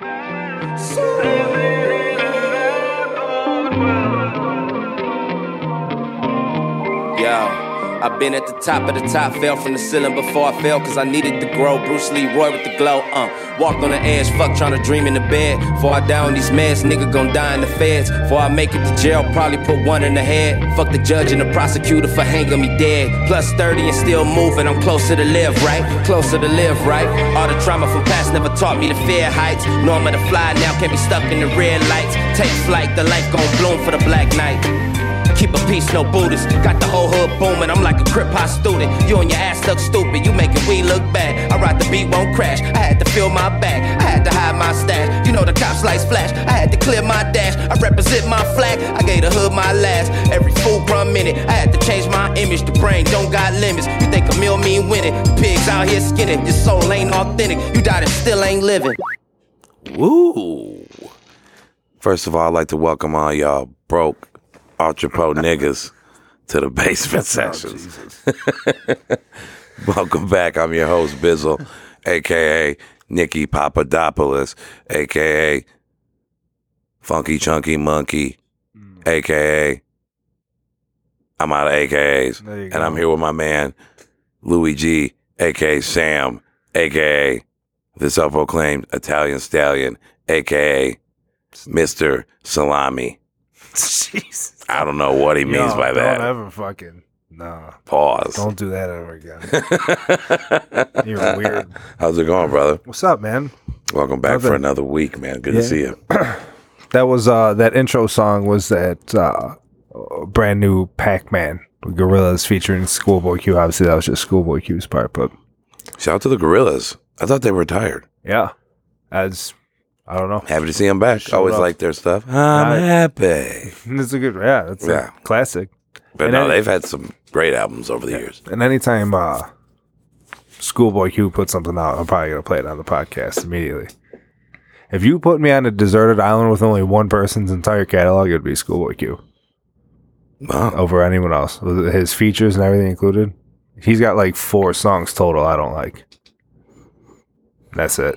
Yo, I've been at the top of the top, fell from the ceiling before I fell, cause I needed to grow. Bruce Lee, Roy with the glow, uh. Walked on the edge, fuck trying to dream in the bed. Before I die on these meds, nigga gon' die in the feds. Before I make it to jail, probably put one in the head. Fuck the judge and the prosecutor for hanging me dead. Plus 30 and still moving, I'm closer to live, right? Closer to live, right? All the trauma from past never taught me to fear heights. Know I'm to fly now, can't be stuck in the red lights. Take flight, the life gon' bloom for the black night. Keep a peace, no Buddhist. Got the whole hood booming. I'm like a crip hop student. You and your ass stuck stupid. You making we look bad. I ride the beat, won't crash. I had to fill my bag. I had to hide my stash. You know the cops lights flash. I had to clear my dash. I represent my flag. I gave the hood my last. Every full grown minute. I had to change my image. The brain don't got limits. You think a meal mean winning? Pigs out here skinning. Your soul ain't authentic. You died and still ain't living. Woo. First of all, I'd like to welcome all y'all broke Ultra Pro niggas to the basement oh, sessions. welcome back. I'm your host, Bizzle, aka Nikki Papadopoulos, aka Funky Chunky Monkey, mm. aka I'm out of AKAs. And go. I'm here with my man, Louis G, aka Sam, aka the self proclaimed Italian Stallion, aka Mr. Salami. Jesus. I don't know what he means Yo, by Don't that. ever fucking. no. Pause. Don't do that ever again. You're weird. How's it going, brother? What's up, man? Welcome back for another week, man. Good Yeah. to see you. That was uh that intro song was that uh brand new Pac-Man Gorillaz featuring Schoolboy Q. Obviously that was just Schoolboy Q's part, but Shout out to the Gorillaz. I thought they were retired. yeah. As I don't know. Happy to see them back. Showed Always up. like their stuff. I'm happy. It's a good yeah, it's Yeah. a classic. But And no, then- they've had some great albums over the years. And anytime uh Schoolboy Q puts something out, I'm probably gonna play it on the podcast immediately. If you put me on a deserted island with only one person's entire catalog, it would be Schoolboy Q Wow. over anyone else. With his features and everything included. He's got like four songs total I don't like. That's it.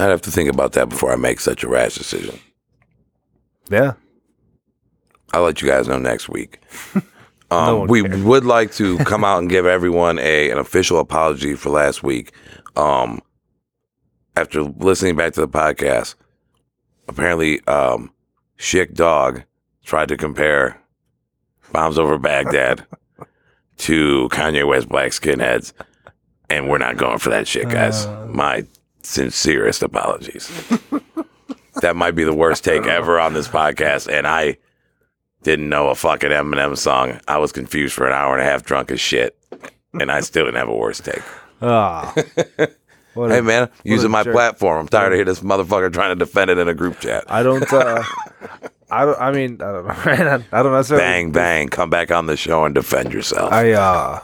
I'd have to think about that before I make such a rash decision. Yeah. I'll let you guys know next week. Um, one we cares. would like to come out and give everyone a an official apology for last week. Um, after listening back to the podcast, apparently, um, Chick Dog tried to compare Bombs Over Baghdad to Kanye West Black Skinheads, and we're not going for that shit, guys. Uh. My sincerest apologies. that might be the worst take ever on this podcast, and I didn't know a fucking Eminem song. I was confused for an hour and a half, drunk as shit, and I still didn't have a worse take. Ah. What a- Hey man, using my jerk. platform. I'm tired of hearing this motherfucker trying to defend it in a group chat. I don't uh I don't I mean I don't know. man. I don't necessarily Bang bang, come back on the show and defend yourself. I uh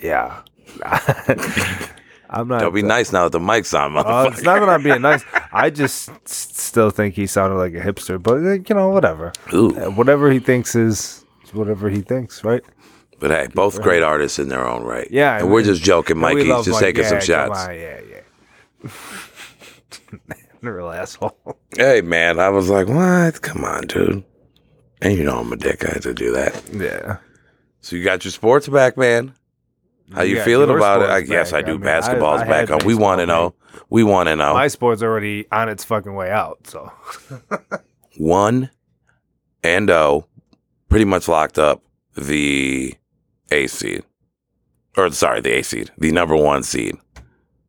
yeah. I'm not Don't be nice now that the mic's on, Uh, motherfucker. it's not that I'm being nice. I just still think he sounded like a hipster, but uh, you know, whatever. Ooh. Uh, Whatever he thinks is whatever he thinks, right? But hey, both great artists in their own right. Yeah, I and we're just joking, And Mikey. love Just Mike. taking some Yeah, come shots. on, yeah, yeah. Real asshole. Hey man, I was like, what? Come on, dude. And you know I'm a dick. I had to do that. Yeah. So you got your sports back, man. How you feeling about it? I, guess back. I do. I mean, Basketball's I- I back up. We want to know. We want to know. My sport's already on its fucking way out, so one and O pretty much locked up the A seed. Or sorry, the A seed, the number one seed.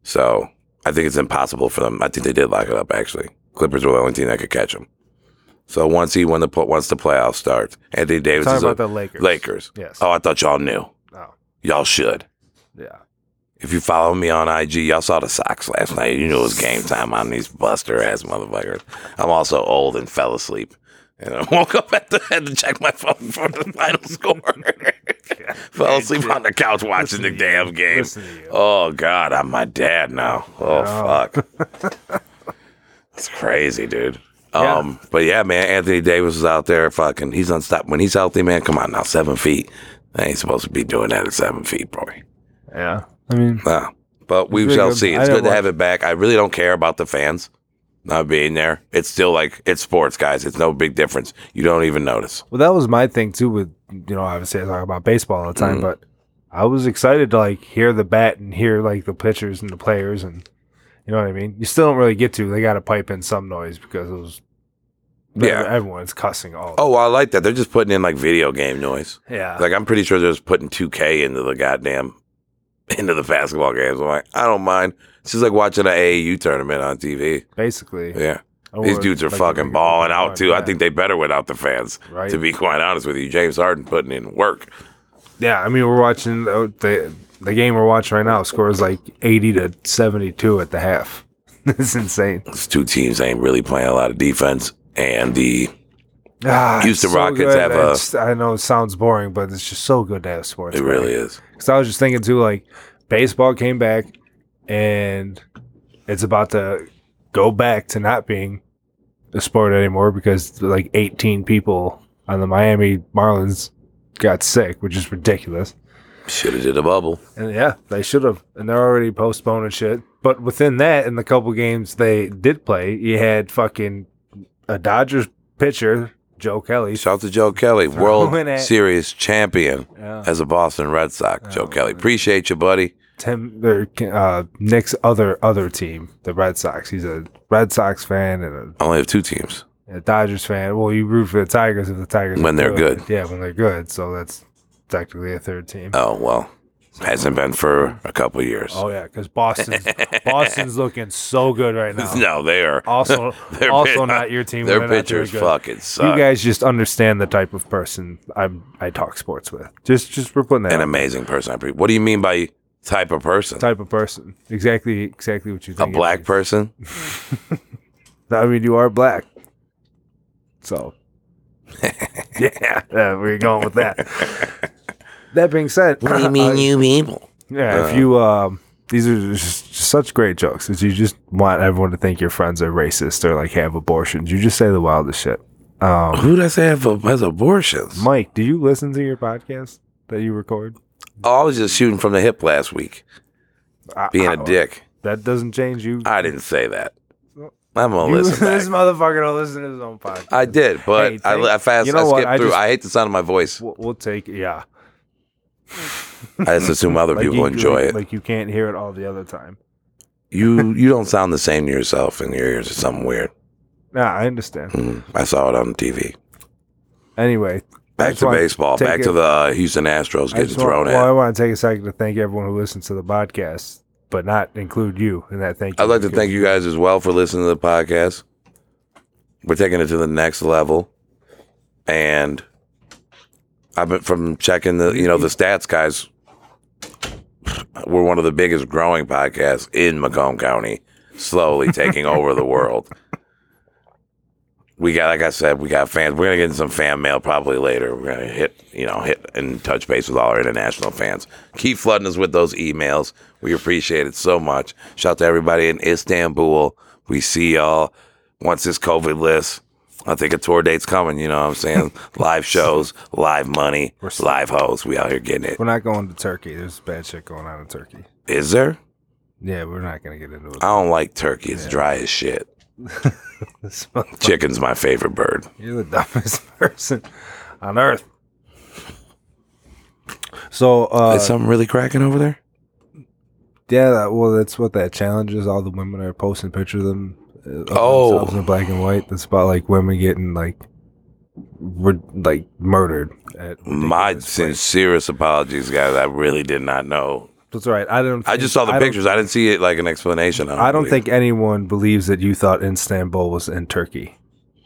So I think it's impossible for them. I think they did lock it up actually. Clippers were the only team that could catch them. So once he when the once the playoffs start. Anthony Davis talking is about the Lakers. Lakers. Yes. Oh, I thought y'all knew. Y'all should. yeah. If you follow me on IG, y'all saw the socks last night. You knew it was game time on these buster ass motherfuckers. I'm also old and fell asleep. And I woke up at the had to check my phone for the final score. fell asleep on the couch watching the Listen damn game. Listen to you. Oh God, I'm my dad now. Oh fuck. It's crazy, dude. Yeah. Um, but yeah, man, Anthony Davis is out there fucking he's unstoppable. When he's healthy, man, come on now, seven feet. I ain't supposed to be doing that at seven feet, boy. Yeah. I mean, Wow. but we shall good. see. It's didn't good to have it back. I really don't care about the fans not being there. It's still like it's sports, guys. It's no big difference. You don't even notice. Well, that was my thing too. With you know, obviously I talk about baseball all the time, Mhm. but I was excited to like hear the bat and hear like the pitchers and the players, and you know what I mean. You still don't really get to. They got to pipe in some noise because it was. Yeah. everyone's cussing all. Oh, well, I like that. They're just putting in like video game noise. yeah, Like I'm pretty sure they're just putting 2K into the goddamn into the basketball games. I'm like, I don't mind. It's just like watching an AAU tournament on TV. basically. Yeah. Or, These dudes are like, fucking balling out too. I think they better without the fans. Right. To be quite honest with you, James Harden putting in work. Yeah, I mean, we're watching the the, the game we're watching right now. Scores like eighty to seventy two at the half. it's insane. These two teams ain't really playing a lot of defense, and the Ah, Houston so Rockets good. have a- It's- I know it sounds boring, but it's just so good to have sports. it really is. Because I was just thinking too, like baseball came back, and it's about to go back to not being a sport anymore because like eighteen people on the Miami Marlins got sick, which is ridiculous. Should have did a bubble. And yeah, they should have. And they're already postponing shit. But within that, in the couple games they did play, you had fucking a Dodgers pitcher, Joe Kelly. Shout out to Joe Kelly, World. Series champion Yeah. as a Boston Red Sox. Joe Oh, Kelly, appreciate you, buddy. Tim, uh, Nick's other other team, the Red Sox. He's a Red Sox fan and I only have two teams. a, a Dodgers fan. Well, you root for the Tigers if the Tigers When they're good. Yeah, when they're good. So that's technically a third team. Oh well, hasn't been for a couple years. Oh yeah, because Boston's Boston's looking so good right now. No, they are. Also, Their also not your team. Their when they're not doing pitchers fucking suck. You guys just understand the type of person I'm. I talk sports with. Just, just we're putting that An out. amazing person. What do you mean by type of person? type of person. Exactly, exactly what you a think. it black person? I mean, you are black. So, yeah, yeah, we're going with that. That being said, uh, you mean, you people? Yeah, Uh. if you um, these are just, such great jokes. That you just want everyone to think your friends are racist or like have abortions. You just say the wildest shit. Um, Who does I have a- has abortions? Mike, do you listen to your podcast that you record? Oh, I was just shooting from the hip last week, I- being I- a dick. That doesn't change you. I didn't say that. I'm gonna You- listen this motherfucker don't listen to his own podcast. I did, but Hey, I, thank- I fast. you know I what? skipped I through. just- I hate the sound of my voice. we'll, we'll take yeah. I just assume other Like people you, enjoy like, it. Like you can't hear it all the other time. you you don't sound the same to yourself in your ears. It's something weird. Nah, I understand. Mm, I saw it on TV. Anyway, Back to baseball. Back it- to the uh, Houston Astros getting want, thrown well, I want to take a second to thank everyone who listens to the podcast, but not include you in that thank you. I'd like to thank you guys as well for listening to the podcast. We're taking it to the next level, and I've been from checking the you know the stats, guys. We're one of the biggest growing podcasts in Macomb County, slowly taking over the world. We got, like I said, we got fans. We're gonna get in some fan mail probably later. We're gonna hit, you know, hit and touch base with all our international fans. Keep flooding us with those emails. We appreciate it so much. Shout out to everybody in Istanbul. We see y'all once this COVID list. I think a tour date's coming. You know what I'm saying? live shows, live money, We're live hoes. We out here getting it. We're not going to Turkey. There's bad shit going on in Turkey. Is there? Yeah, we're not gonna get into it. I don't like turkey. It's dry as shit. This motherfucker- Chicken's my favorite bird. You're the dumbest person on earth. So, uh, Is something really cracking over there? yeah, that, well, that's what that challenge is. All the women are posting pictures of them. Oh. in black and white. That's about like women getting like, ri- like murdered. At My sincerest apologies, guys. I really did not know. That's right. I don't. I think- just saw the don't- pictures. I didn't see it like an explanation. I don't believe. think anyone believes that you thought Istanbul was in Turkey.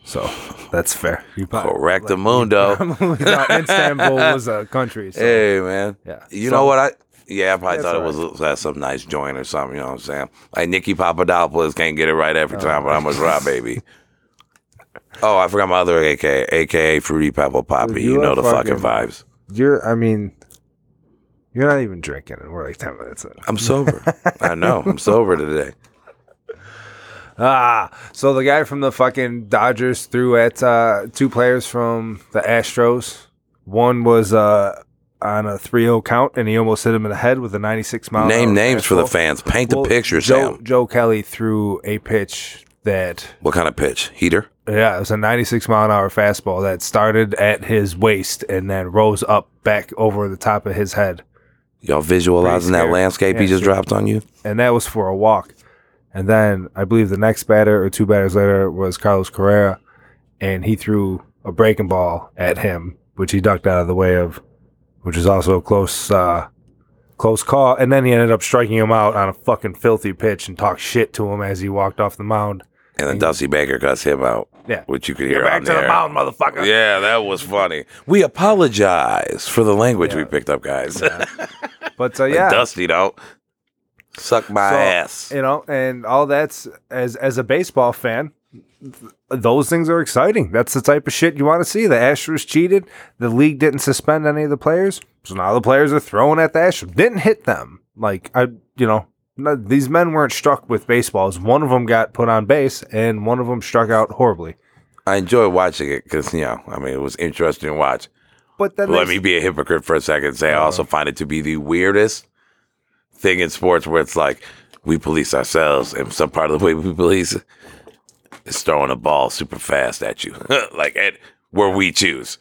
So that's fair. You probably, Correct the you mundo. Istanbul was a country. So, Hey man, yeah. you So- know what I? Yeah, I probably That's thought it was uh, some nice joint or something. You know what I'm saying? Like Nikki Papadopoulos can't get it right every time, but I'm a dry baby. Oh, I forgot my other AK, aka Fruity Pebble Poppy. You, you know the fucking fucking- vibes. You're. I mean, you're not even drinking, and we're like ten minutes in. I'm sober. I know. I'm sober today. Ah, so the guy from the fucking Dodgers threw at uh, two players from the Astros. One was uh, on a 3-0 count, and he almost hit him in the head with a 96 mile. Name names for the fans. Paint Well, the picture, Joe, Sam. Joe Kelly threw a pitch that What kind of pitch? Heater? yeah, it was a 96 mile an hour fastball that started at his waist and then rose up back over the top of his head. Y'all visualizing that scary. landscape he Yeah, just sure. dropped on you? And that was for a walk. And then I believe the next batter or two batters later was Carlos Correa, and he threw a breaking ball at him, which he ducked out of the way of, which is also a close, uh, close call. And then he ended up striking him out on a fucking filthy pitch and talked shit to him as he walked off the mound. And then Dusty Baker cuts him out, Yeah, which you could hear Get back on to the mound, motherfucker. Yeah, that was funny. We apologize for the language we picked up, guys. But uh, yeah, Dusty, don't suck my So, ass. you know, and all that's as as a baseball fan, those things are exciting. That's the type of shit you want to see. The Astros cheated. The league didn't suspend any of the players, so now the players are throwing at the Astros. Didn't hit them. Like I, you know, these men weren't struck with baseballs. One of them got put on base, and one of them struck out horribly. I enjoy watching it because, you know, I mean, it was interesting to watch. But then Let me be a hypocrite for a second and say I uh-huh. also find it to be the weirdest thing in sports where it's like we police ourselves and some part of the way we police is throwing a ball super fast at you. like at where we choose.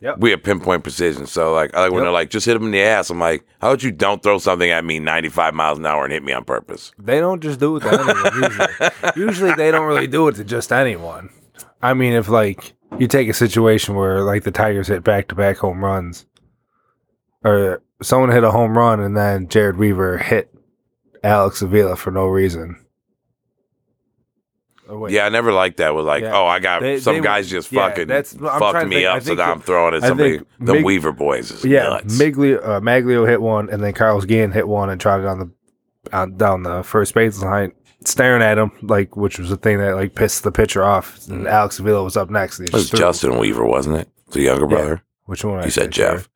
Yep. We have pinpoint precision. So like I like when Yep. they're like, just hit him in the ass. I'm like, how about you don't throw something at me 95 miles an hour and hit me on purpose? They don't just do it to anyone. Usually, usually they don't really do it to just anyone. I mean, if like you take a situation where like the Tigers hit back to back home runs, or someone hit a home run and then Jered Weaver hit Alex Avila for no reason. Oh, wait. Yeah, I never liked that. Was like, Yeah. oh, I got They- some they- guys just yeah, fucking that's- I'm trying fucked to me think. I up, so think now I'm throwing at I somebody. think The Mig- Weaver boys is Yeah, nuts. Miglio, uh, Magglio hit one, and then Carlos Guillen hit one and trotted on the on, down the first base line, staring at him like, which was the thing that like pissed the pitcher off. And Alex Avila was up next. and he It was just threw- Justin Weaver, wasn't it? The younger brother. Which one? You said Jeff.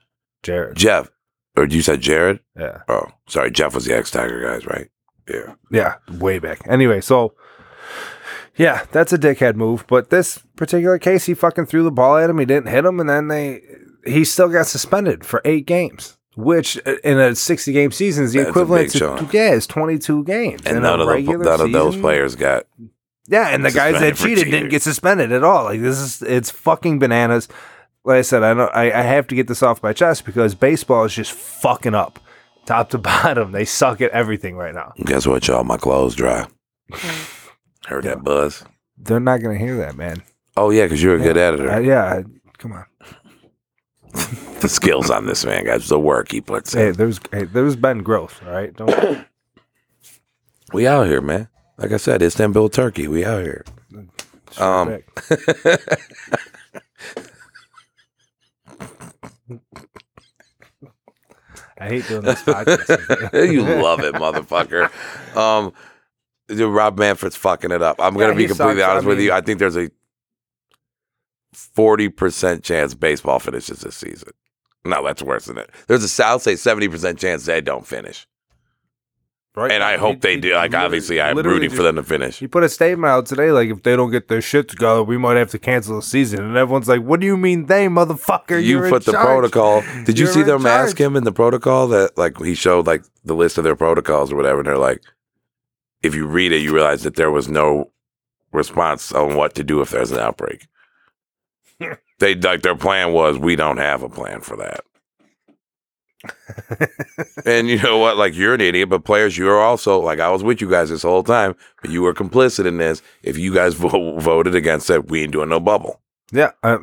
Jered. Jeff. Or you said Jered? Yeah, Oh, sorry. Jeff was the ex Tiger guys, right? Yeah. yeah, way back. Anyway, so yeah, that's a dickhead move. But this particular case, he fucking threw the ball at him. He didn't hit him, and then they he still got suspended for eight games. Which uh, in a sixty game season is the That's equivalent big to chunk. yeah, it's twenty two games. And In a none of, the, regular none of those players got. Yeah, and the guys that cheated cheating. didn't get suspended at all. Like this is it's fucking bananas. Like I said, I know I, I have to get this off my chest because baseball is just fucking up, top to bottom. They suck at everything right now. Guess what, y'all? My clothes dry. Heard that buzz? They're not gonna hear that, man. Oh, yeah, because you're a good editor. Uh, yeah, I- come on. the skills on this man, guys. The work he puts in. Hey, there's hey, there's been growth. All right, don't We out here, man. Like I said, Istanbul, Turkey. We out here. Um, I hate doing this podcast. you love it, motherfucker. Um, dude, Rob Manfred's fucking it up. I'm Yeah, gonna be he completely sucks. I honest with you. mean- I think there's a forty percent chance baseball finishes this season. No, that's worse than it. There's a South say seventy percent chance they don't finish, Right and I hope he- they he do. Like literally- obviously, I'm literally rooting for just- them to finish. He put a statement out today, like if they don't get their shit together, we might have to cancel the season. And everyone's like, "What do you mean they, motherfucker? You You're in put the charge." protocol. Did you You're see in them ask charge. him in the protocol that like he showed like the list of their protocols or whatever, and they're like, if you read it, you realize that there was no response on what to do if there's an outbreak. they like their plan was we don't have a plan for that. and you know what? Like you're an idiot, but players, you're also like I was with you guys this whole time, but you were complicit in this. If you guys vo- voted against it, we ain't doing no bubble. Yeah. Uh,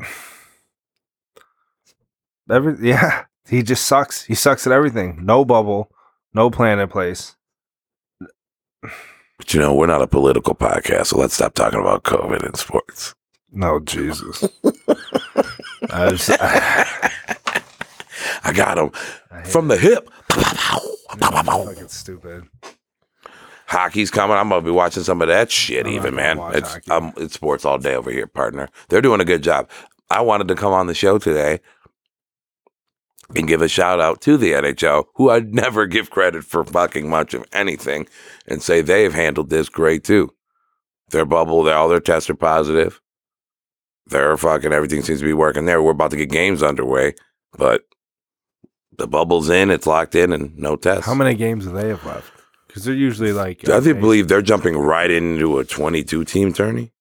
every yeah, he just sucks. He sucks at everything. No bubble, no plan in place. But you know, we're not a political podcast, so let's stop talking about COVID in sports. No Jesus. I was, I, I got him I from the hip. fucking stupid. Hockey's coming. I'm gonna be watching some of that shit. I'm even man, it's um, it's sports all day over here, partner. They're doing a good job. I wanted to come on the show today and give a shout out to the NHL, who I'd never give credit for fucking much of anything, and say they've handled this great too. Their bubble, all their tests are positive. They're fucking everything seems to be working there. We're about to get games underway, but the bubble's in, it's locked in, and no tests. How many games do they have left? Because they're usually like. I uh, think believe they're jumping right into a 22 team tourney.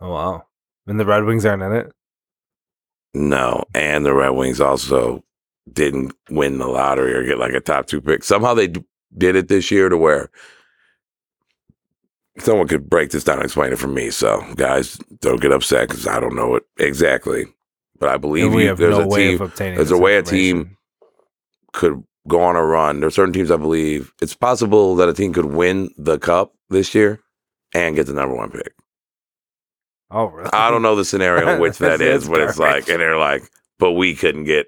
Oh wow! And the Red Wings aren't in it. No, and the Red Wings also didn't win the lottery or get like a top two pick. Somehow they d- did it this year to where someone could break this down and explain it for me. So, guys, don't get upset because I don't know it exactly. But I believe you, there's no a way team there's a way a team could go on a run. There are certain teams I believe it's possible that a team could win the cup this year and get the number one pick. Oh, really? I don't know the scenario in which That's- is, but it's like, and they're like, but we couldn't get.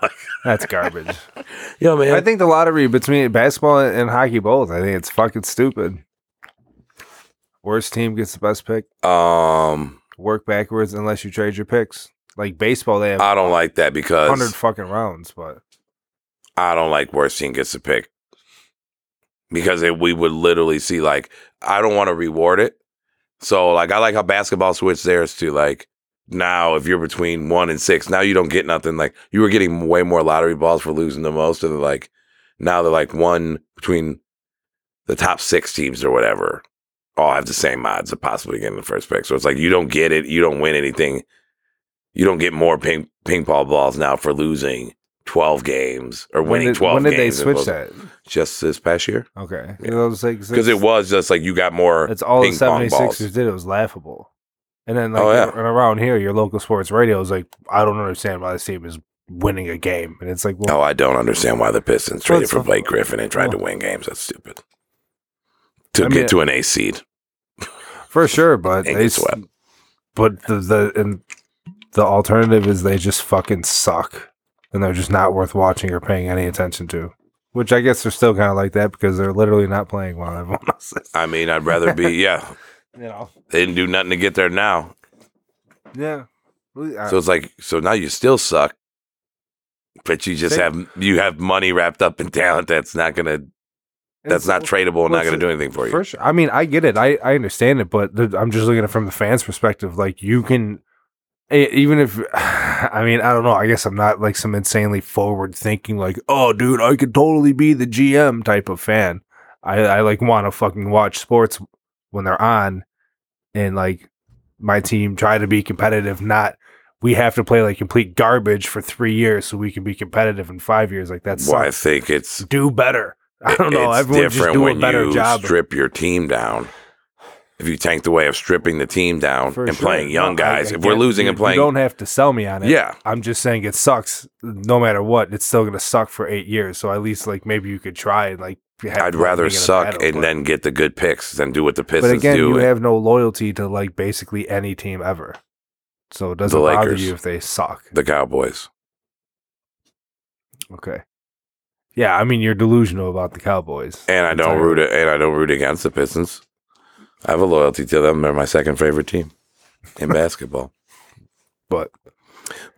That's garbage. Yo, man. I think the lottery between basketball and hockey both. I think it's fucking stupid. Worst team gets the best pick. um, Work backwards unless you trade your picks. Like baseball, they have I don't like that because hundred fucking rounds, but I don't like worst team gets the pick because it, we would literally see like I don't want to reward it. So like I like how basketball switched theirs to like now if you're between one and six, now you don't get nothing. Like you were getting way more lottery balls for losing the most, and like now they're like one between the top six teams or whatever. All have the same odds of possibly getting the first pick. So it's like you don't get it, you don't win anything. You don't get more ping ping pong balls now for losing twelve games or when winning did, twelve when did they switch that? Just this past year, Okay, Yeah. because because it was just like you got more. It's all the ping pong 76ers balls. did. It was laughable. And then, like, Oh, yeah. and around here, your local sports radio is like, I don't understand why this team is winning a game. And it's like, well, Oh, I don't understand why the Pistons traded for Blake Griffin and tried to win games. That's stupid. To I get mean- to an A seed, for sure, but they, get s- swept. but the, the, and the alternative is they just fucking suck. And they're just not worth watching or paying any attention to. Which I guess they're still kind of like that because they're literally not playing well. everyone else is. I mean, I'd rather be. Yeah, You know? they didn't do nothing to get there now, Yeah. So it's like so now you still suck, but you just have you have money wrapped up in talent that's not gonna that's not tradable and not gonna do anything for you. For sure. I mean, I get it. I, I understand it, but I'm just looking at it from the fans' perspective. Like, you can, even if, I mean, I don't know. I guess I'm not like some insanely forward thinking, like, oh, dude, I could totally be the GM type of fan. I, I like want to fucking watch sports when they're on and like my team try to be competitive, not. We have to play like complete garbage for three years so we can be competitive in five years. Like that's Well, I think it's do better. I don't know. Everyone just different do a better you job. strip your team down. If you tank the way of stripping the team down For and sure. playing young No, I- guys, I if we're losing you- and playing, you don't have to sell me on it. yeah, I'm just saying it sucks. No matter what, it's still gonna suck for eight years. So at least like maybe you could try and like. I'd rather being in a suck battle, and but- then get the good picks than do what the Pistons do. But again, do. you and- have no loyalty to like basically any team ever. So it doesn't The bother Lakers. you if they suck. the Cowboys. Okay. Yeah, I mean you're delusional about the Cowboys. And I don't root and I don't root against the Pistons. I have a loyalty to them. They're my second favorite team in basketball. But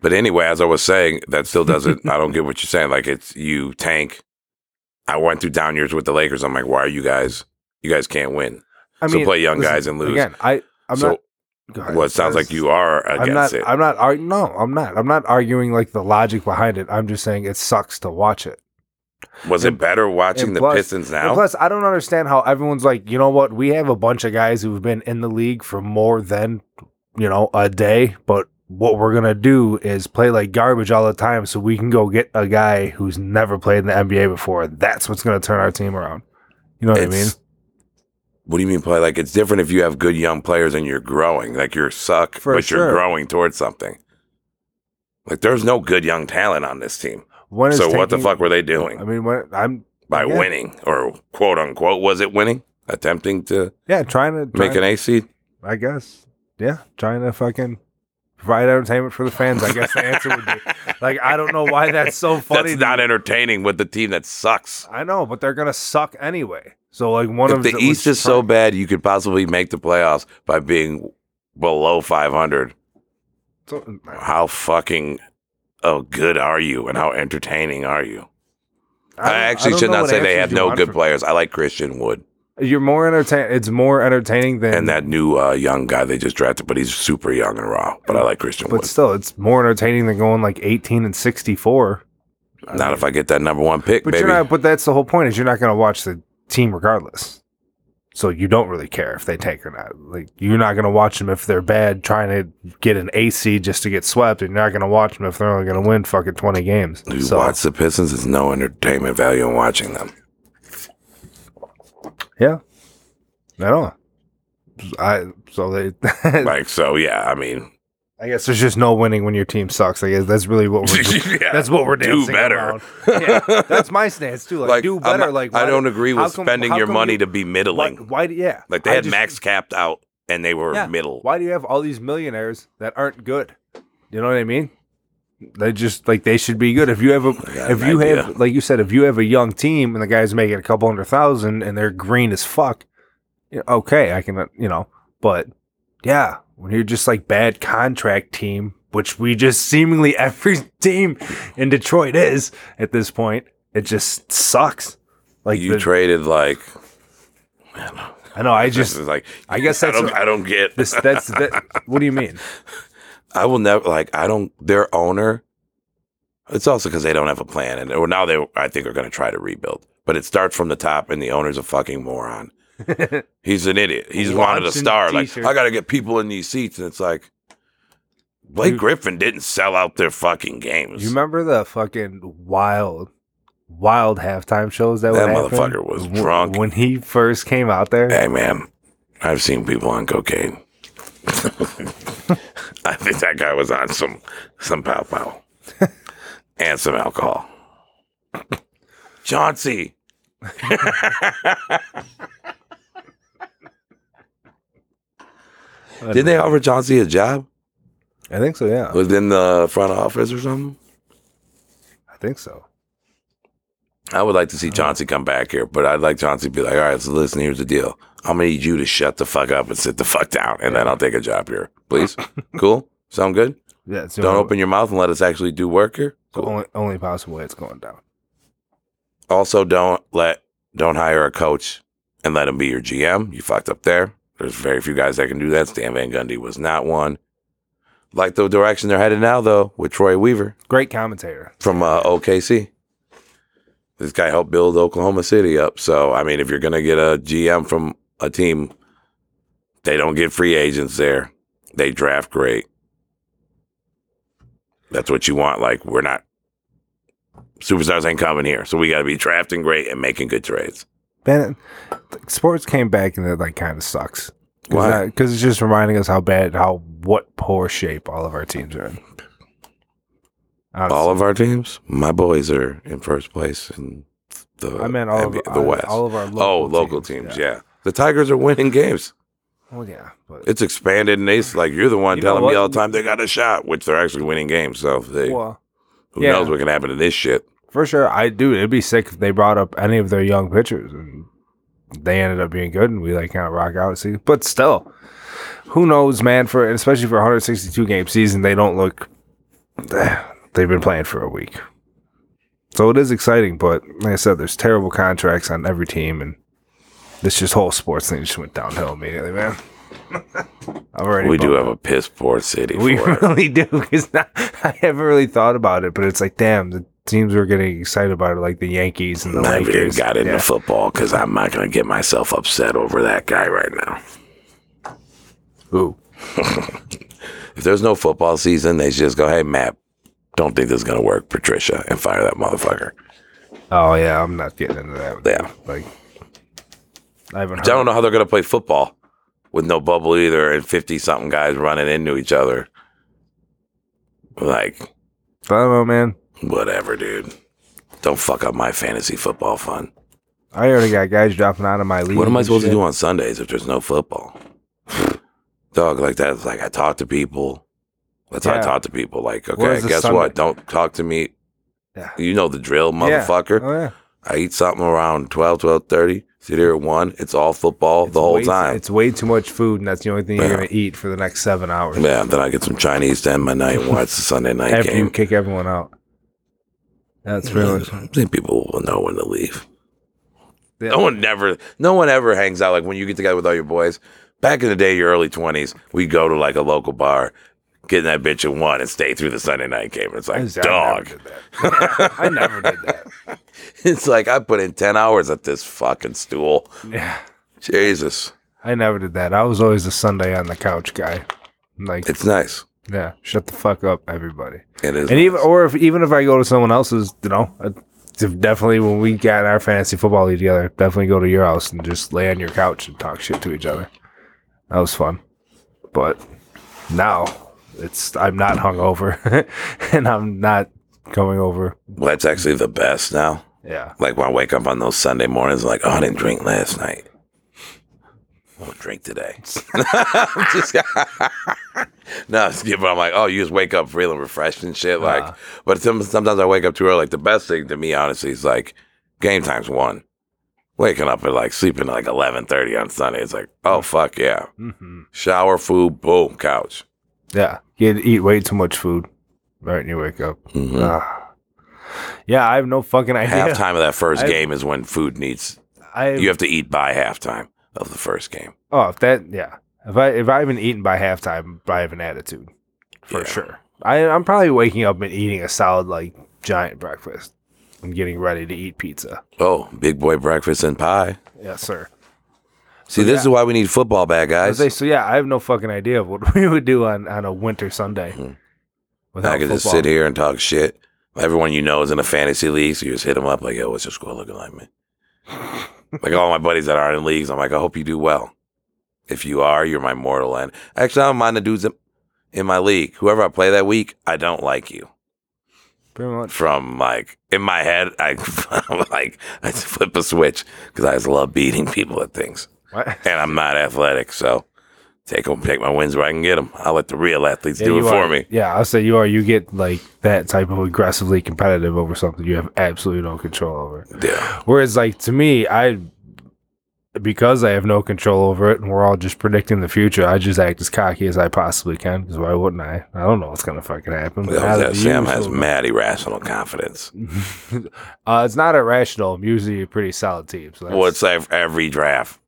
But anyway, as I was saying, that still doesn't. I don't get what you're saying. Like it's you tank. I went through down years with the Lakers. I'm like, why are you guys? You guys can't win. I So play young listen, guys and lose. Again, I I'm so not. ahead. well, it sounds like you are against I'm not. it. I'm not. Ar- no, I'm not. I'm not arguing like the logic behind it. I'm just saying it sucks to watch it. Was and- it better watching the plus- Pistons now? plus, I don't understand how everyone's like, you know what? We have a bunch of guys who've been in the league for more than, you know, a day. But what we're gonna do is play like garbage all the time, so we can go get a guy who's never played in the NBA before. That's what's gonna turn our team around. You know what I mean? What do you mean play? Like it's different if you have good young players and you're growing. Like you're suck, For but you're growing towards something. Like there's no good young talent on this team. When is So what the fuck were they doing I mean, when I'm by again, winning or quote unquote was it winning? Attempting to Yeah, trying to make an A seed? I guess. Yeah, trying to fucking provide entertainment for the fans. I guess the answer would be like I don't know why that's so funny. That's not entertaining with the team that sucks. I know, but they're gonna suck anyway. So like one If of the East is so bad, you could possibly make the playoffs by being below 500. So- How fucking oh good are you, and how entertaining are you? I, don't- actually don't should not say they have no good players. I like Christian Wood You're more entertain. It's more entertaining than and that new uh, young guy they just drafted, but he's super young and raw. But I like Christian But Wood. still, it's more entertaining than going like 18 and 64. Not if I get that number one pick, But baby. you're not. But that's the whole point. Is you're not going to watch the team regardless. So you don't really care if they tank or not. Like you're not going to watch them if they're bad, trying to get an AC just to get swept, and you're not going to watch them if they're only going to win fucking twenty games. you so watch the Pistons, there's no entertainment value in watching them. Yeah, I don't. I so they. Like, so yeah, I mean, I guess there's just no winning when your team sucks. I guess that's really what we're. Yeah, that's what we're do better. Yeah, that's my stance too. Like, like, do I'm better. not- like I don't agree with come- spending your money you- to be Why, middling. why? do- Yeah, like they I had just- max capped out, and they were Yeah. middle. Why do you have all these millionaires that aren't good? You know what I mean? They just like they should be good. If you have a, if you idea. have, like you said, if you have a young team and the guy's making a couple hundred thousand and they're green as fuck, okay, I can, uh, you know, but yeah, when you're just like bad contract team, which we just seemingly every team in Detroit is at this point, it just sucks. Like you the- traded like I know, I just like I guess I that's don't, what- I don't get this that's that. What do you mean? I will never like I don't their owner. It's also because they don't have a plan, and or now they I think are going to try to rebuild. But it starts from the top, and the owner's a fucking moron. He's an idiot. He's wanted a star. Like t-shirts. I got to get people in these seats, and it's like Blake You- Griffin didn't sell out their fucking games. You remember the fucking wild, wild halftime shows that, That would happen? motherfucker was drunk. when he first came out there. Hey man, I've seen people on cocaine. I think that guy was on some some pow pow and some alcohol. Chauncey. Didn't they offer Chauncey a job I think so. Yeah, within the front office or something? I think so. I would like to see uh-huh. Chauncey come back here, but I'd like Chauncey to be like, all right, so listen, here's the deal. I'm gonna need you to shut the fuck up and sit the fuck down, and then I'll take a job here. Please? cool? Sound good? Yeah, Don't only, open your mouth and let us actually do work here. Cool. only, only possible way it's going down. Also, don't let don't hire a coach and let him be your GM. You fucked up there. There's very few guys that can do that. Stan Van Gundy was not one. Like the direction they're headed now, though, with Troy Weaver Great commentator. from uh, OKC. This guy helped build Oklahoma City up. So, I mean, if you're to get a GM from a team, they don't get free agents there. They draft great. That's what you want. Like, we're not, superstars ain't coming here. So, we got to be drafting great and making good trades. Man, sports came back and it like kind of sucks. Why? Because it's just reminding us how bad, how what poor shape all of our teams are in. Honestly. All of our teams, my boys are in first place in the, I meant all of, the West. all of our local oh, local teams, yeah. The Tigers are winning games. Well, yeah, but It's expanded, and they like you're the one You telling me all the time they got a shot, which they're actually winning games. So they, well, who yeah. knows what can happen to this shit? For sure, I do. It'd be sick if they brought up any of their young pitchers and they ended up being good, and we like kind of rock out. See, but still, who knows, man? For especially for 162 game season, they don't look. They've been playing for a week, so it is exciting. But like I said, there's terrible contracts on every team, and this just whole sports thing just went downhill immediately, man. I've already. We do have a piss poor city we for it. really do because I haven't really thought about it, but it's like, damn, the teams were getting excited about it, like the Yankees and the I Lakers. got into Yeah. football because I'm not going to get myself upset over that guy right now. Ooh, If there's no football season, they just go, "Hey, Matt, don't think this is going to work, Patricia," and fire that motherfucker. oh yeah, I'm not getting into that. Yeah. like I haven't. I don't know how they're going to play football with no bubble either, and fifty something guys running into each other. Like, I don't know, man. Whatever, dude. Don't fuck up my fantasy football fun. I already got guys dropping out of my league. What am I supposed shit? to do on Sundays if there's no football? Dog, like that's like I talk to people. That's yeah. how I talk to people. Like, okay, guess Sunday? what? Don't talk to me. Yeah. You know the drill, motherfucker. Oh, yeah. Oh, I eat something around 12, 12, 30. Sit here One. It's all football it's the whole way, time. It's way too much food, and that's the only thing you're gonna eat for the next seven hours. Yeah, then I get some Chinese to end my night and watch the Sunday night After game. You kick everyone out. That's really. I think people will know when to leave. Yeah. No one never, no one ever hangs out like when you get together with all your boys. Back in the day, your early twenties, we go to like a local bar getting that bitch at one and stay through the Sunday night game. It's like, I dog. never did that. I never did that. It's like I put in ten hours at this fucking stool. Yeah. Jesus, I never did that. I was always a Sunday on the couch guy. Like, it's nice. yeah, shut the fuck up, everybody. It is. And even, or if even if I go to someone else's, you know, I- definitely when we got our fantasy football league together, definitely go to your house and just lay on your couch and talk shit to each other. That was fun. But now it's I'm not hungover, and I'm not going over. well, that's actually the best now. Yeah, Like when I wake up on those Sunday mornings, like, oh, I didn't drink last night. I'll drink today. just, no, it's good, but I'm like, oh, you just wake up feeling refreshed and shit. Like, Uh. but some, sometimes I wake up too early. Like the best thing to me, honestly, is like game time's one. Waking up at like sleeping at like eleven thirty on Sunday. It's like, oh fuck yeah, hmm shower, food, boom, couch. yeah. You eat way too much food right when you wake up. Mhm. Ah. yeah, I have no fucking idea. Halftime of that first I- game is when food needs. I You have to eat by halftime of the first game. Oh, if that, yeah. If I if I haven't eaten by halftime, I have an attitude for Yeah. sure. I I'm probably waking up and eating a solid like giant breakfast I'm getting ready to eat pizza. Oh, big boy breakfast and pie. Yes, sir. See, this is why we need football back, guys. say, so yeah, I have no fucking idea of what we would do on, on a winter Sunday Mhm. without I could just sit here and talk shit. Everyone you know is in a fantasy league, so you just hit them up like, "Yo, what's your score looking like, man?" like all my buddies that aren't in leagues, I'm like, "I hope you do well. If you are, you're my mortal end." Actually, I don't mind the dudes in- in my league. Whoever I play that week, I don't like you. Pretty much. From like in my head, I like I flip a switch because I just love beating people at things, What? and I'm not athletic, so. Take 'em- take my wins where I can get them. I'll let the real athletes Yeah, do it for are- me. Yeah, I'll say you are. You get like that type of aggressively competitive over something you have absolutely no control over. Yeah. Whereas, like to me, I because I have no control over it, and we're all just predicting the future. I just act as cocky as I possibly can. Because why wouldn't I? I don't know what's gonna fucking happen. but now Yeah, that Sam has mad irrational confidence. uh, it's not irrational. I'm usually a pretty solid team. So Well, it's like every draft.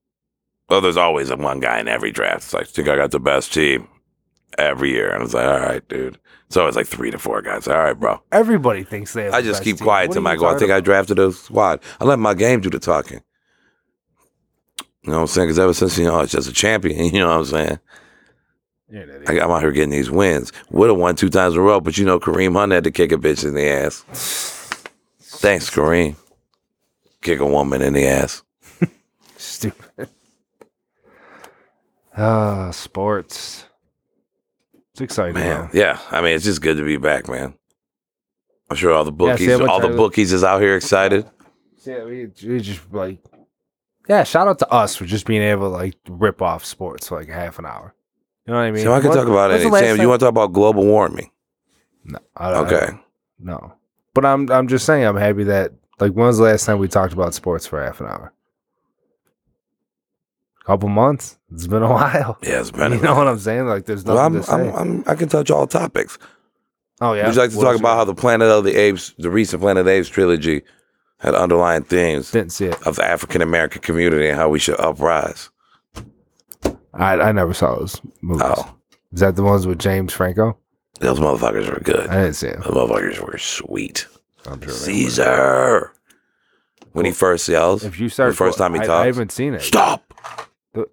Well, there's always a one guy in every draft. It's like, I think I got the best team every year. And I was like, all right, dude. So it's always like three to four guys. All right, bro. everybody thinks they. Have I the just best keep team. quiet What till are I go. I think talking I drafted a squad. I let my game do the talking. You know what I'm saying? Because ever since, you know, it's just a champion. You know what I'm saying? You're. I got, I'm out here getting these wins. Would have won two times in a row, but you know, Kareem Hunt had to kick a bitch in the ass. Thanks, Kareem. Kick a woman in the ass. Stupid. Ah, sports. It's exciting. Man, though. yeah. I mean, it's just good to be back, man. I'm sure all the Yeah, bookies, see all the bookies is out here excited. Yeah, we, we just like, yeah. Shout out to us for just being able to like rip off sports for like half an hour. You know what I mean? so I can When- talk about it. Sam, you want to talk about global warming? No, I don't- I Okay. no. But I'm I'm just saying I'm happy that like when was the last time we talked about sports for half an hour? Couple months. It's been a while. Yeah, it's been. You know what I'm saying? Like there's well, nothing I'm, to say. I'm, I'm, I can touch all topics. oh yeah. Would you like to What talk about how the Planet of the Apes, the recent Planet of the Apes trilogy, had underlying themes Didn't see it. of the African American community and how we should uprise? I I never saw those movies. Oh, Is that the ones with James Franco? those motherfuckers were good. I didn't see them. Those motherfuckers were sweet. I'm sure. Caesar. When he first yells, If you start the first time he I, talks, I haven't seen it. stop.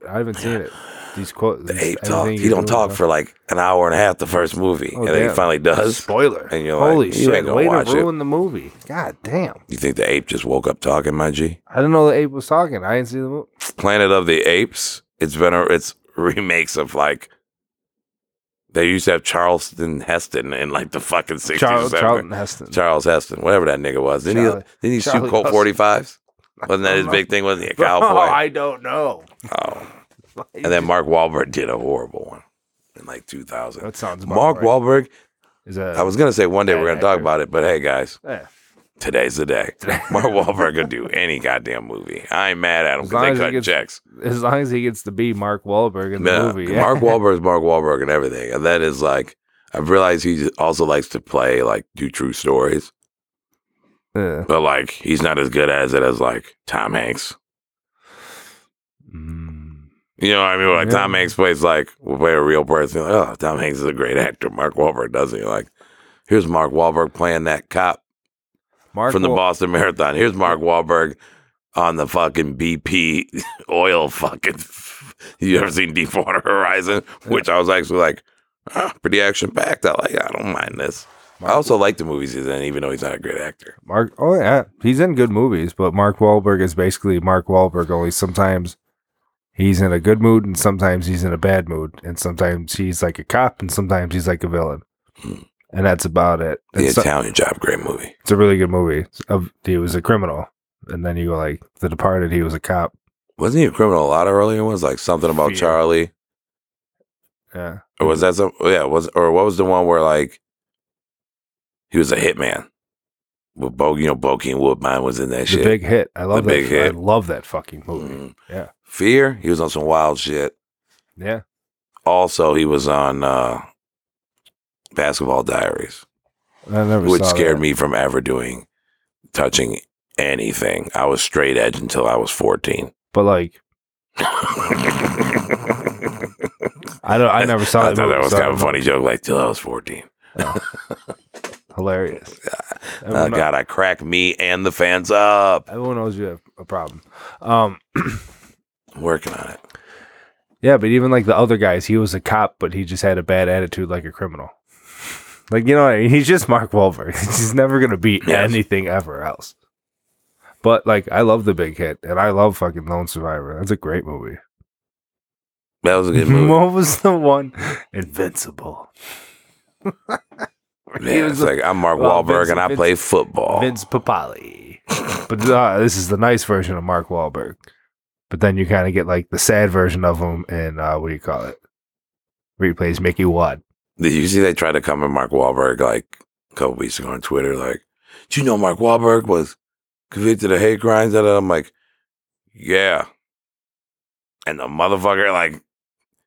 I haven't seen it. These quotes. The ape talk. He don't talk for like an hour and a half the first movie, Oh, and then he finally does. spoiler. and you're like, Holy you shit! ain't gonna Way watch to it. ruin the movie. God damn! You think the ape just woke up talking, my G? I didn't know the ape was talking. I didn't see the movie. Planet of the Apes. It's been a it's remakes of like they used to have Charleston Heston in like the fucking sixties Charles. Charlton Heston. Charles Heston, whatever that nigga was. Didn't Charlie- he? Didn't he Charlie shoot Colt forty fives? Wasn't that his big thing? Wasn't he a Oh, cowboy? I don't know. oh. And then Mark Wahlberg did a horrible one in like two thousand. That sounds Mark right. Wahlberg. is a. I was gonna say one day we're gonna talk about it, but hey guys, yeah. today's the day. Mark Wahlberg could do any goddamn movie. I ain't mad at him because they cut gets- checks. As long as he gets to be Mark Wahlberg in the Yeah, movie. Yeah. Mark Wahlberg is Mark Wahlberg and everything, and that is like I've realized he also likes to play like do true stories, Yeah. but like he's not as good as it as like Tom Hanks. Mm. You know what I mean? Like Yeah. Tom Hanks plays like will play a real person. Like, oh, Tom Hanks is a great actor. Mark Wahlberg doesn't. You're like, here's Mark Wahlberg playing that cop Mark from the Boston Marathon. Here's Mark Wahlberg on the fucking BP oil fucking. You ever seen Deepwater Horizon? Which I was actually like, pretty action packed. I like. I don't mind this. I also like the movies he's in, even though he's not a great actor. Mark. Oh yeah, he's in good movies, but Mark Wahlberg is basically Mark Wahlberg. Only sometimes he's in a good mood, and sometimes he's in a bad mood, and sometimes he's like a cop, and sometimes he's like a villain, hmm. and that's about it. The It's, Italian Job, great movie. it's a really good movie. Of he was a criminal, and then you go like The Departed. He was a cop. Wasn't he a criminal? A lot of earlier ones, like something about Fear. Charlie. Yeah, Or was that some? Yeah, was or what was the one where like he was a hitman? With Bo, you know, and Woodbine was in that the shit. big hit. I love The that. Big Hit. I love that fucking movie. Mhm. Yeah, Fear, he was on some wild shit. yeah. Also, he was on uh Basketball Diaries, I never which scared that. me from ever doing touching anything. I was straight edge until I was fourteen. But like, I don't. I never saw I that. thought that was so kind of a funny joke. Like till I was fourteen. Hilarious. Oh Everyone, God, I crack me and the fans up. everyone knows you have a problem. Um, working on it. yeah, but even like the other guys, he was a cop, but he just had a bad attitude, like a criminal. Like you know, what I mean? he's just Mark Wahlberg. he's never gonna be Yes. anything ever else. But like, I love the Big Hit, and I love fucking Lone Survivor. That's a great movie. That was a good movie. what was the one? Invincible. He Yeah, it's like I'm Mark well, Wahlberg Vince- and I Vince- play football. Vince Papale. but uh, this is the nice version of Mark Wahlberg. But then you kind of get like the sad version of him in uh, what do you call it? Where he plays Micky Ward. Did you see they tried to come at Mark Wahlberg like a couple weeks ago on Twitter? Like, do you know Mark Wahlberg was convicted of hate crimes? And I'm like, yeah. And the motherfucker, like,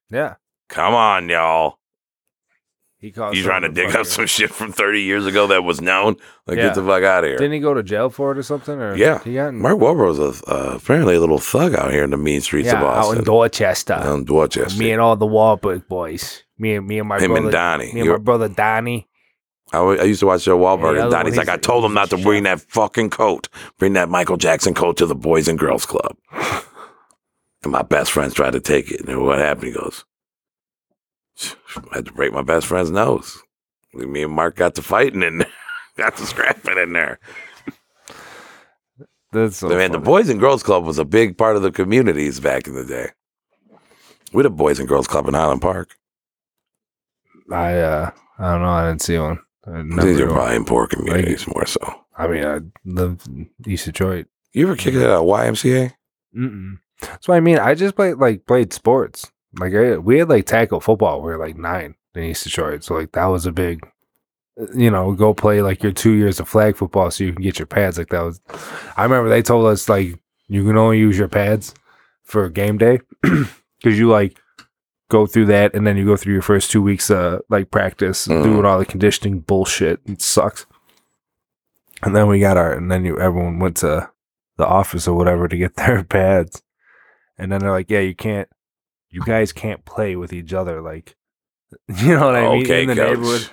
Yeah, come on, y'all. He. You trying to dig up some shit from 30 years ago that was known? Like, Yeah. get the fuck out of here. Didn't he go to jail for it or something? Or Yeah. he got in, Mark Wahlberg was a, uh, apparently a little thug out here in the mean streets yeah, of out Boston. in Dorchester. Um, Dorchester. me and all the Wahlberg boys. Me and me and my Him brother and Donnie. Me and my brother Donnie. I, wa- I used to watch Joe Wahlberg Yeah, and Donnie's like, I told him not to bring that fucking coat. Bring that Michael Jackson coat to the Boys and Girls Club. and my best friends tried to take it. And what happened? He goes, I had to break my best friend's nose. Me and Mark got to fighting and got to scrapping in there. That's so Man, the funny. Boys and Girls Club was a big part of the communities back in the day. We had a Boys and Girls Club in Highland Park. I uh, I don't know. I didn't see one. I, These are probably in poor communities more so. I mean, I lived in East Detroit. You ever kick it at a YMCA? Mm-mm. That's what I mean. I just played like played sports. Like I, we had like tackle football. We were like nine in East Detroit, so like that was a big. You know, go play like your two years of flag football so you can get your pads. Like that was. I remember they told us like you can only use your pads for game day because you like go through that and then you go through your first two weeks uh like practice Mhm. doing all the conditioning bullshit. It sucks. And then we got our and then you everyone went to the office or whatever to get their pads. And then they're like, Yeah, you can't you guys can't play with each other like you know what I mean? okay, in the coach. neighborhood.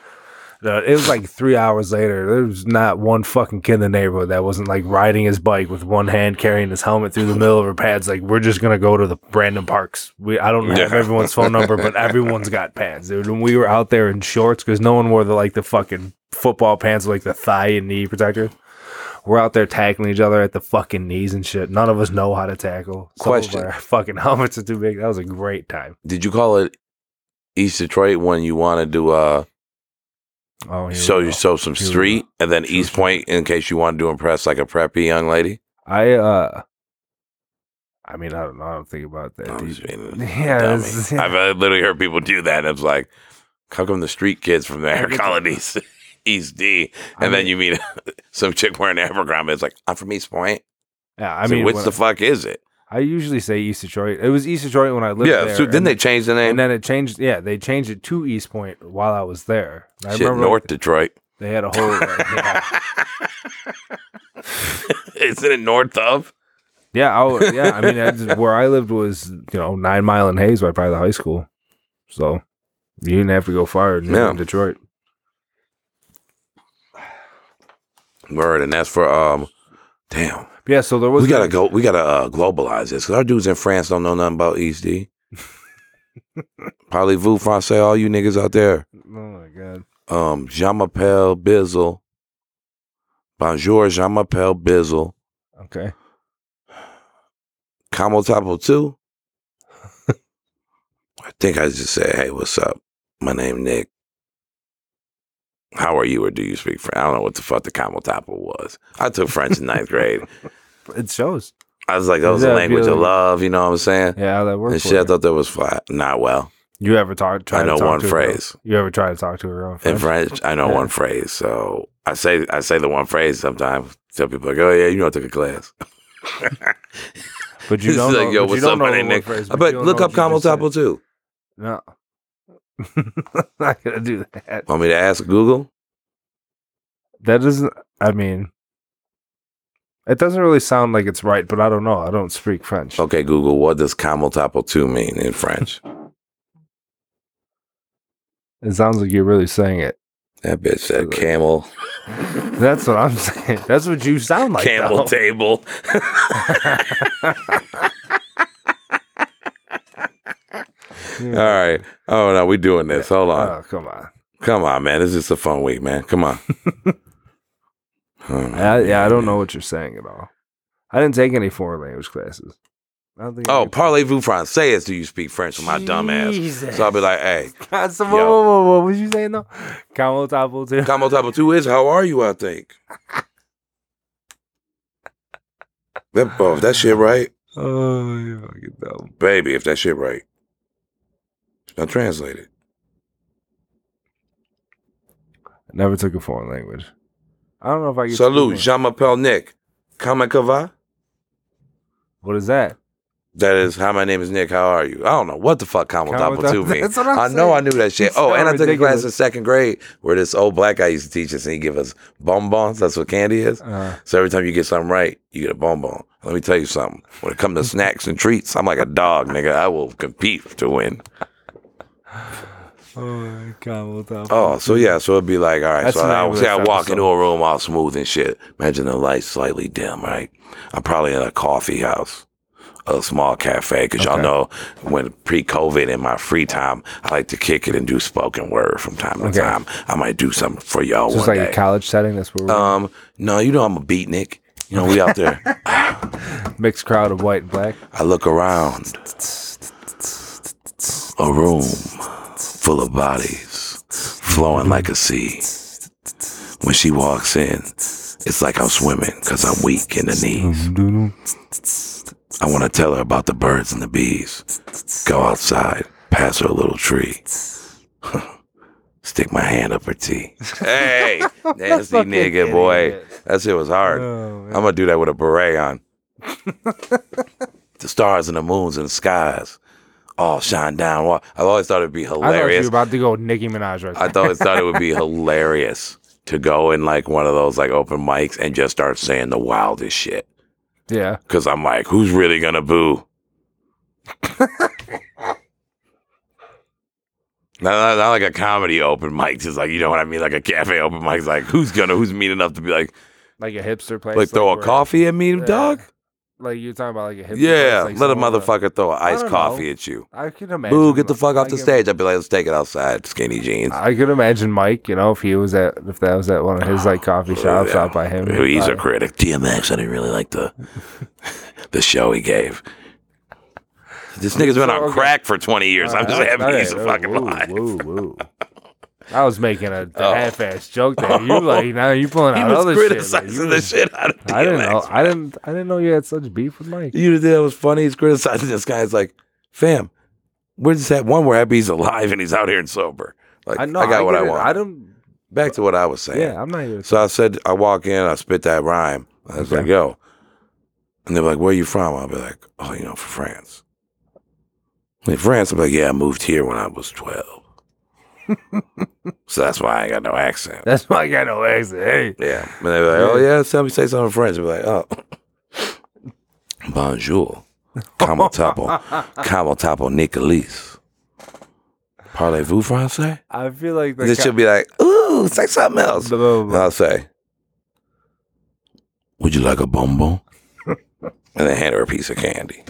It was like three hours later. There was not one fucking kid in the neighborhood that wasn't like riding his bike with one hand carrying his helmet through the middle of her pads. Like we're just gonna go to the Brandon Parks. We I don't have everyone's phone number, but everyone's got pads. Dude, when we were out there in shorts, because no one wore the like the fucking football pants like the thigh and knee protectors. We're out there tackling each other at the fucking knees and shit. None of us know how to tackle. Some Question. Fucking helmets are too big. That was a great time. Did you call it East Detroit when you wanted to uh, Oh, show we you show some Here street, and then East. Point in case you wanted to impress like a preppy young lady? I uh, I mean, I don't know. I don't think about that. I'm dude. just being a Yeah, I've uh, literally heard people do that. And it's like, how come the street kids from Yeah, call it East, D? I And then mean- you meet some chick wearing Abercrombie. It's like, I'm from Eastpointe. Yeah, I I mean, which the fuck is it? I usually say East Detroit. It was East Detroit when I lived there. Yeah, there. so then they changed the name. and then it changed. Yeah, they changed it to Eastpointe while I was there. I Shit, remember North Detroit. they had a whole. like, yeah. Isn't it north of? Yeah, I, yeah. I mean, that's, where I lived was you know nine mile and Hayes by the high school, so you didn't have to go far in Yeah. Detroit. Word, and that's for um, damn. Yeah, so there was we gotta go. We gotta uh, globalize this because our dudes in France don't know nothing about East D. Parlez-vous français, all you niggas out there. Oh my god. Um, Jean m'appelle Bizzle. Bonjour, Jean m'appelle Bizzle. Okay. Como Tapo too. I think I just said, "Hey, what's up? My name Nick. How are you, or do you speak French?" I don't know what the fuck the Como Tapo was. I took French in ninth grade. It shows. I was like, "That was Yeah, language of love." You know what I'm saying? Yeah, how that works. And for shit, I you. thought that was flat. Not well. You ever talk? Try I to know talk one to a girl? phrase. You ever try to talk to her own In French? French, I know Yeah. one phrase. So I say I say the one phrase sometimes. Tell people like, "Oh yeah, you know I took a class." But you It's don't like, know. yo, but you what's don't up, know my name one Nick? phrase, I but bet don't look up you just said. Tapo too. No. not gonna do that. Want me to ask Google? That doesn't. I mean, it doesn't really sound like it's right, but I don't know. I don't speak French. Okay, Google. What does "camel Tapo two mean in French? It sounds like you're really saying it. That bitch said camel. That's what I'm saying. That's what you sound like. camel though. table. All right. Oh no, we doing this. Hold on. Oh, come on. Come on, man. This is a fun week, man. Come on. Oh, I, yeah, I don't know what you're saying at all. I didn't take any foreign language classes. I don't think. Oh, parlez-vous français do you speak French with my dumb ass? Jesus. So I'll be like, hey, God, so, Yo. whoa, whoa, whoa, whoa, what was you saying though? Como tapo too. Como Tapo 2 is how are you, I think. That, oh, if that shit right, Oh, you fucking dumb. baby, if that shit right. Now translate it. Never took a foreign language. I don't know if I can. Salut, speak je m'appelle Nick. Comment va? What is that? That is how my name is Nick. How are you? I don't know what the fuck Como Como Tapo Tapo- 2 means. That's what I'm I know I knew that shit. It's Oh, and I took a class in second grade where this old black guy used to teach us and he give us bonbons. That's what candy is. Uh, So every time you get something right, you get a bonbon. Let me tell you something. When it comes to snacks and treats, I'm like a dog, nigga. I will compete to win. oh, tapo. Oh, so yeah, so it'd be like, all right. That's so I say I walk into a room all smooth and shit. Imagine the lights slightly dim, right? I'm probably in a coffee house, a small cafe, because y'all know when pre-COVID in my free time, I like to kick it and do spoken word from time to Okay. time. I might do something for y'all Just one like day. a college setting. That's where we're um, no, you know I'm a beatnik. You know we out there. mixed crowd of white and black. I look around. A room full of bodies flowing like a sea. When she walks in, it's like I'm swimming because I'm weak in the knees. I want to tell her about the birds and the bees. Go outside, pass her a little tree. Stick my hand up her tea. Hey, nasty Fucking nigga, boy. idiot. That shit was hard. Oh, I'm gonna do that with a beret on. the stars and the moons and the skies all shine down. Well, I've always thought it'd be hilarious. I thought you were about to go Nicki Minaj right I there. thought thought it would be hilarious to go in like one of those like open mics and just start saying the wildest shit. yeah. Cause I'm like, who's really gonna boo? Not, not, not like a comedy open mic, just like you know what I mean, like a cafe open mic. It's like who's gonna who's mean enough to be like Like a hipster place. like throw a coffee at me, Yeah. dog? Like you're talking about like a hipster Yeah, place, like let a someone motherfucker throw an iced don't coffee at you. I can imagine. Boo, get the fuck off I the can- stage. I'd be like, let's take it outside, skinny jeans. I could imagine Mike, you know, if he was at if that was at one of his like coffee shops out by him. He's a critic. DMX, I didn't really like the the show he gave. This nigga's been on Okay. crack for 20 years. I'm just happy he's a fucking woo, lie. Woo, woo. I was making a, Oh. half-ass joke there. You like now you pulling out other shit. Like, the was- shit out of DMX. I didn't know. I didn't. I didn't know you had such beef with Mike. You know that was funny. He's criticizing this guy. It's like, fam, we're just at one. We're happy he's alive and he's out here and sober. Like, I, know. I got what get I it. want. I don't. Back to what I was saying. Yeah, I'm not here. So I said, I walk in, I spit that rhyme. I was Okay. like, yo. And they're like, where you from? I'll be like, oh, you know, from France. In France, I'm like, yeah, I moved here when I was 12. So that's why I ain't got no accent. That's why I got no accent. Hey, Yeah. And they're like, oh, yeah, tell me, say something in French. I'm like, oh. Bonjour. Como tapo. Como tapo Nicolis. Parlez-vous français? I feel like This should be like, ooh, say something else. Blah, blah, blah. I'll say, would you like a bonbon? and then hand her a piece of candy.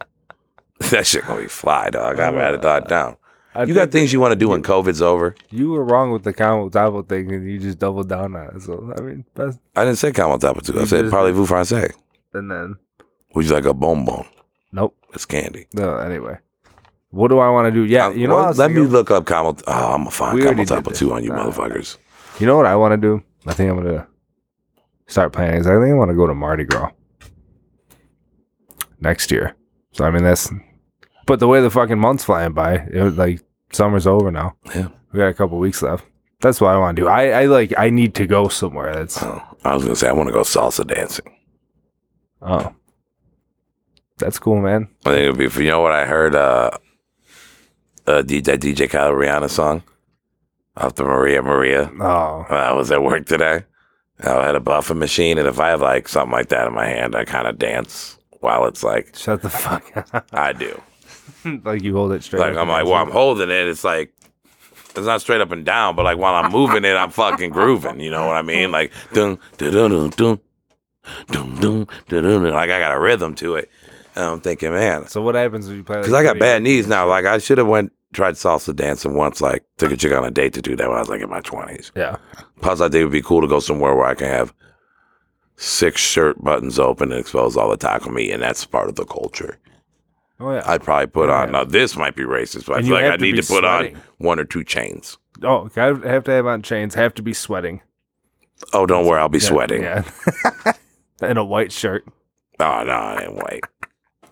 that shit gonna be fly, dog. Had it thought down. I You got things you want to do when COVID's over? you were wrong with the Camel Table thing, and you just doubled down on it. So I mean, that's, I didn't say comment tapo too. I said parlez-vous français. and then Would you like a bonbon? nope. It's candy. No, anyway. What do I want to do? Yeah, Uh, you know. well, what let me look up comment. Oh, I'm gonna find We comment already did tapo too on you Nah. motherfuckers. You know what I want to do? I think I'm gonna start planning. I think I want to go to Mardi Gras next year. So I mean that's, but the way the fucking months flying by, it was like summer's over now. Yeah. We got a couple weeks left. That's what I want to do. I, I like I need to go somewhere. That's Oh, I was gonna say I want to go salsa dancing. oh, that's cool, man. I think it'd be. You know what I heard? Uh, uh, DJ, that DJ Khaled Rihanna song off the Maria Maria. Oh, when I was at work today. I had a buffer machine, and if I have like something like that in my hand, I kind of dance while it's like shut the fuck up. I do. like you hold it straight. Like up I'm like, well, I'm holding it. It's like it's not straight up and down, but like while I'm moving it, I'm fucking grooving. You know what I mean? Like dun dun dun dun dun dun dun dun dun. Like I got a rhythm to it. And I'm thinking, man, So what happens when you play? because I got bad knees now. Like I should have went tried salsa dancing once. Like took a chick on a date to do that when I was like in my twenties. Yeah. Plus, I think it would be cool to go somewhere where I can have six shirt buttons open and expose all the taco meat, and that's part of the culture. Oh yeah. I'd probably put on. Now, this might be racist, but I And feel you like I to need be to put sweating. on one or two chains. oh, gotta have to have on chains. Have to be sweating. Oh, don't worry, I'll be sweating. Yeah. In a white shirt. Oh no, ain't white.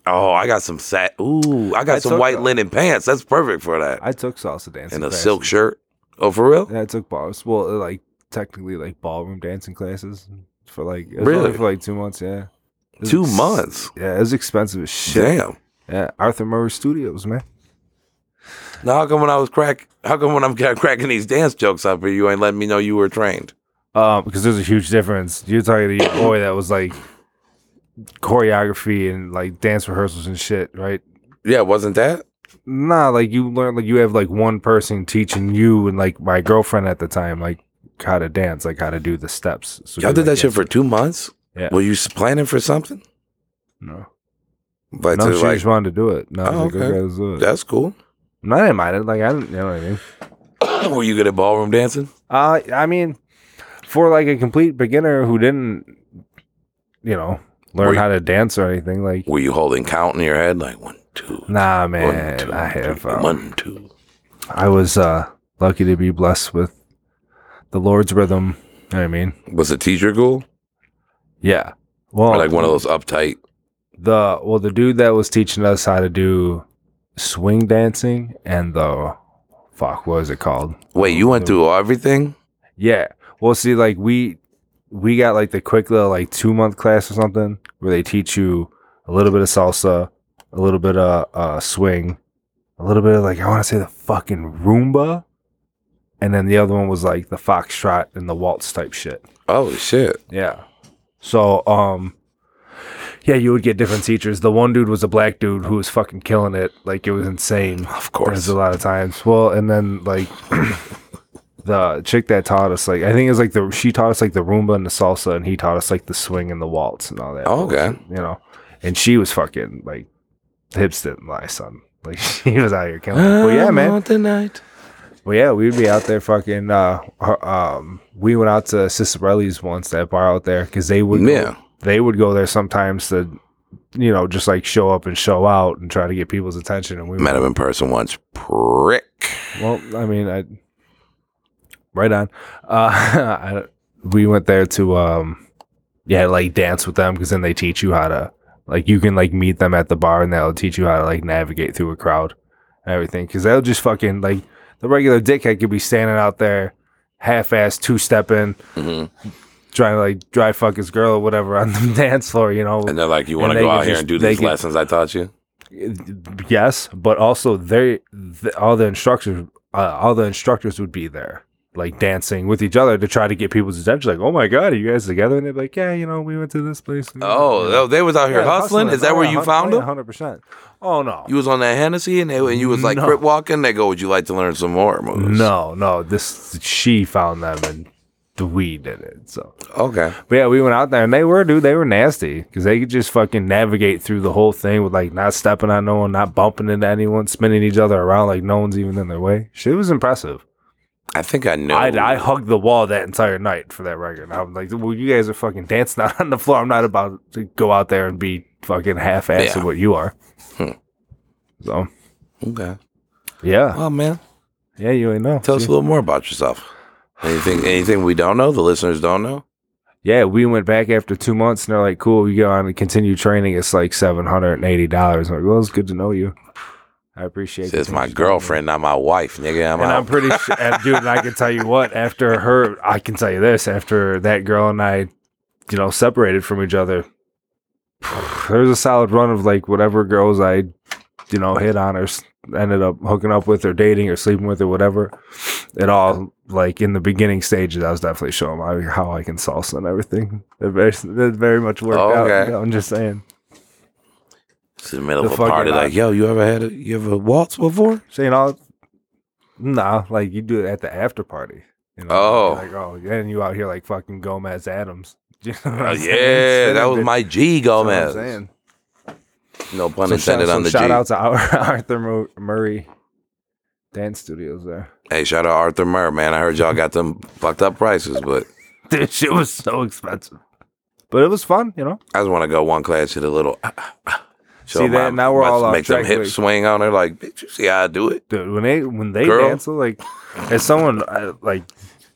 Oh, I got some sat. Ooh, I got I some took white the- linen pants. That's perfect for that. I took salsa dancing. and a silk shirt. Oh, for real? Yeah, I took balls. Well, like technically like ballroom dancing classes for like it was Really? only for like two months. Yeah. It was Two ex- months. Yeah, it was expensive as shit. Damn. Yeah, Arthur Murray Studios, man. Now, how come when I was crack? How come when I'm cracking these dance jokes up here, you ain't letting me know you were trained? Um, because there's a huge difference. You're talking to your boy that was like choreography and like dance rehearsals and shit, right? Yeah, wasn't that? Nah, like you learn like you have like one person teaching you and like my girlfriend at the time, like how to dance, like how to do the steps. So Y'all did like, that shit for two months. Yeah. Were you planning for something? no. But no, she like, just wanted to do it. No, Oh, like, okay. okay, do it. that's cool. No, I didn't mind it. Like I didn't, you know what I mean. Were you good at ballroom dancing? Uh, I mean, for like a complete beginner who didn't, you know, learn you- how to dance or anything, like Were you holding count in your head like one, two, nah, one, man. two, I have. three, Um, one, two? I was uh lucky to be blessed with the Lord's rhythm. You know what I mean? Was the teacher cool? Yeah. Well, Or like one of those uptight? The well, the dude that was teaching us how to do swing dancing and the fuck, what is it called? Wait, you went through everything? Yeah. Well, see, like we we got like the quick little like two month class or something where they teach you a little bit of salsa, a little bit of uh, swing, a little bit of like I want to say the fucking rumba and then the other one was like the foxtrot and the waltz type shit. Oh shit! Yeah. So, um, yeah, you would get different teachers. The one dude was a black dude who was fucking killing it. Like it was insane. Of There's course. a lot of times. Well, and then like the chick that taught us, like I think it was like the she taught us like the rumba and the salsa, and he taught us like the swing and the waltz and all that. Oh, okay. bullshit, You know, and she was fucking like hips didn't lie, son. Like she was out here killing. It. Well, yeah, man. Tonight. Well, yeah, we'd be out there fucking. Uh, her- um, we went out to Cicerelli's once, that bar out there, because they would. go- Yeah. They would go there sometimes to, you know, just like show up and show out and try to get people's attention. And we Met him in person once. Prick. Well, I mean, I right on. Uh, I, we went there to um, yeah, like dance with them because then they teach you how to like you can like meet them at the bar and they'll teach you how to like navigate through a crowd and everything because they'll just fucking like the regular dickhead could be standing out there half-ass two-stepping hmm trying to like dry fuck his girl or whatever on the dance floor you know And they're like, you want to go out here just- and do these could- lessons I taught you? yes but also they the, all the instructors uh, all the instructors would be there like dancing with each other to try to get people's attention. Like, oh my god, are you guys together? And they're like, yeah, you know, we went to this place. Oh, Yeah. they- was out here Yeah, hustling. Is that where you found them? Hundred percent. Oh no, You was on that Hennessy and, they, and you was like No. crip walking. They go, would you like to learn some more moves? no, no. This she found them and the we did it. So, Okay. but yeah, we went out there and they were, dude, they were nasty because they could just fucking navigate through the whole thing with like not stepping on no one, not bumping into anyone, spinning each other around like no one's even in their way. Shit was impressive. I think I know. I, I hugged the wall that entire night for that record. I was like, well, you guys are fucking dancing out on the floor. I'm not about to go out there and be fucking half assed Yeah. what you are. Hmm. So, Okay. yeah. Well, man, Yeah, you ain't know. tell us a little more about yourself. Anything, anything we don't know, the listeners don't know. Yeah, we went back after two months and they're like, cool, you go on and continue training. It's like $780. I'm like, well, it's good to know you. I appreciate it. It's my things you're doing. girlfriend, not my wife, nigga. I'm And out. I'm pretty sure, dude, and I can tell you what, after her, I can tell you this, after that girl and I, you know, separated from each other, there was a solid run of like whatever girls I, you know, hit on or ended up hooking up with or dating or sleeping with or whatever. It all, like in the beginning stages, I was definitely showing my, how I can salsa and everything. It very, it very much worked Oh, out. you know, I'm just saying. It's in the middle the of a party. Like, yo, you ever had a you ever waltz before? Saying all, nah, like you do it at the after party. You know, Oh. like oh, yeah, and you out here like fucking Gomez Addams. You know Oh, I'm saying? yeah, that was my G it. That's what I'm Gomez. No pun So intended shout, on so the shout G. out to our, Arthur Murray dance studios there. Hey, shout out Arthur Murray, man. I heard y'all got them fucked up prices, but Dude, shit was so expensive, but it was fun. You know, I just want to go one class, to the little. show See that? Now we're my- all off make them like- swing on there. Like, bitch, you see how I do it? dude. When they when they Girl. dance, like as someone uh, like.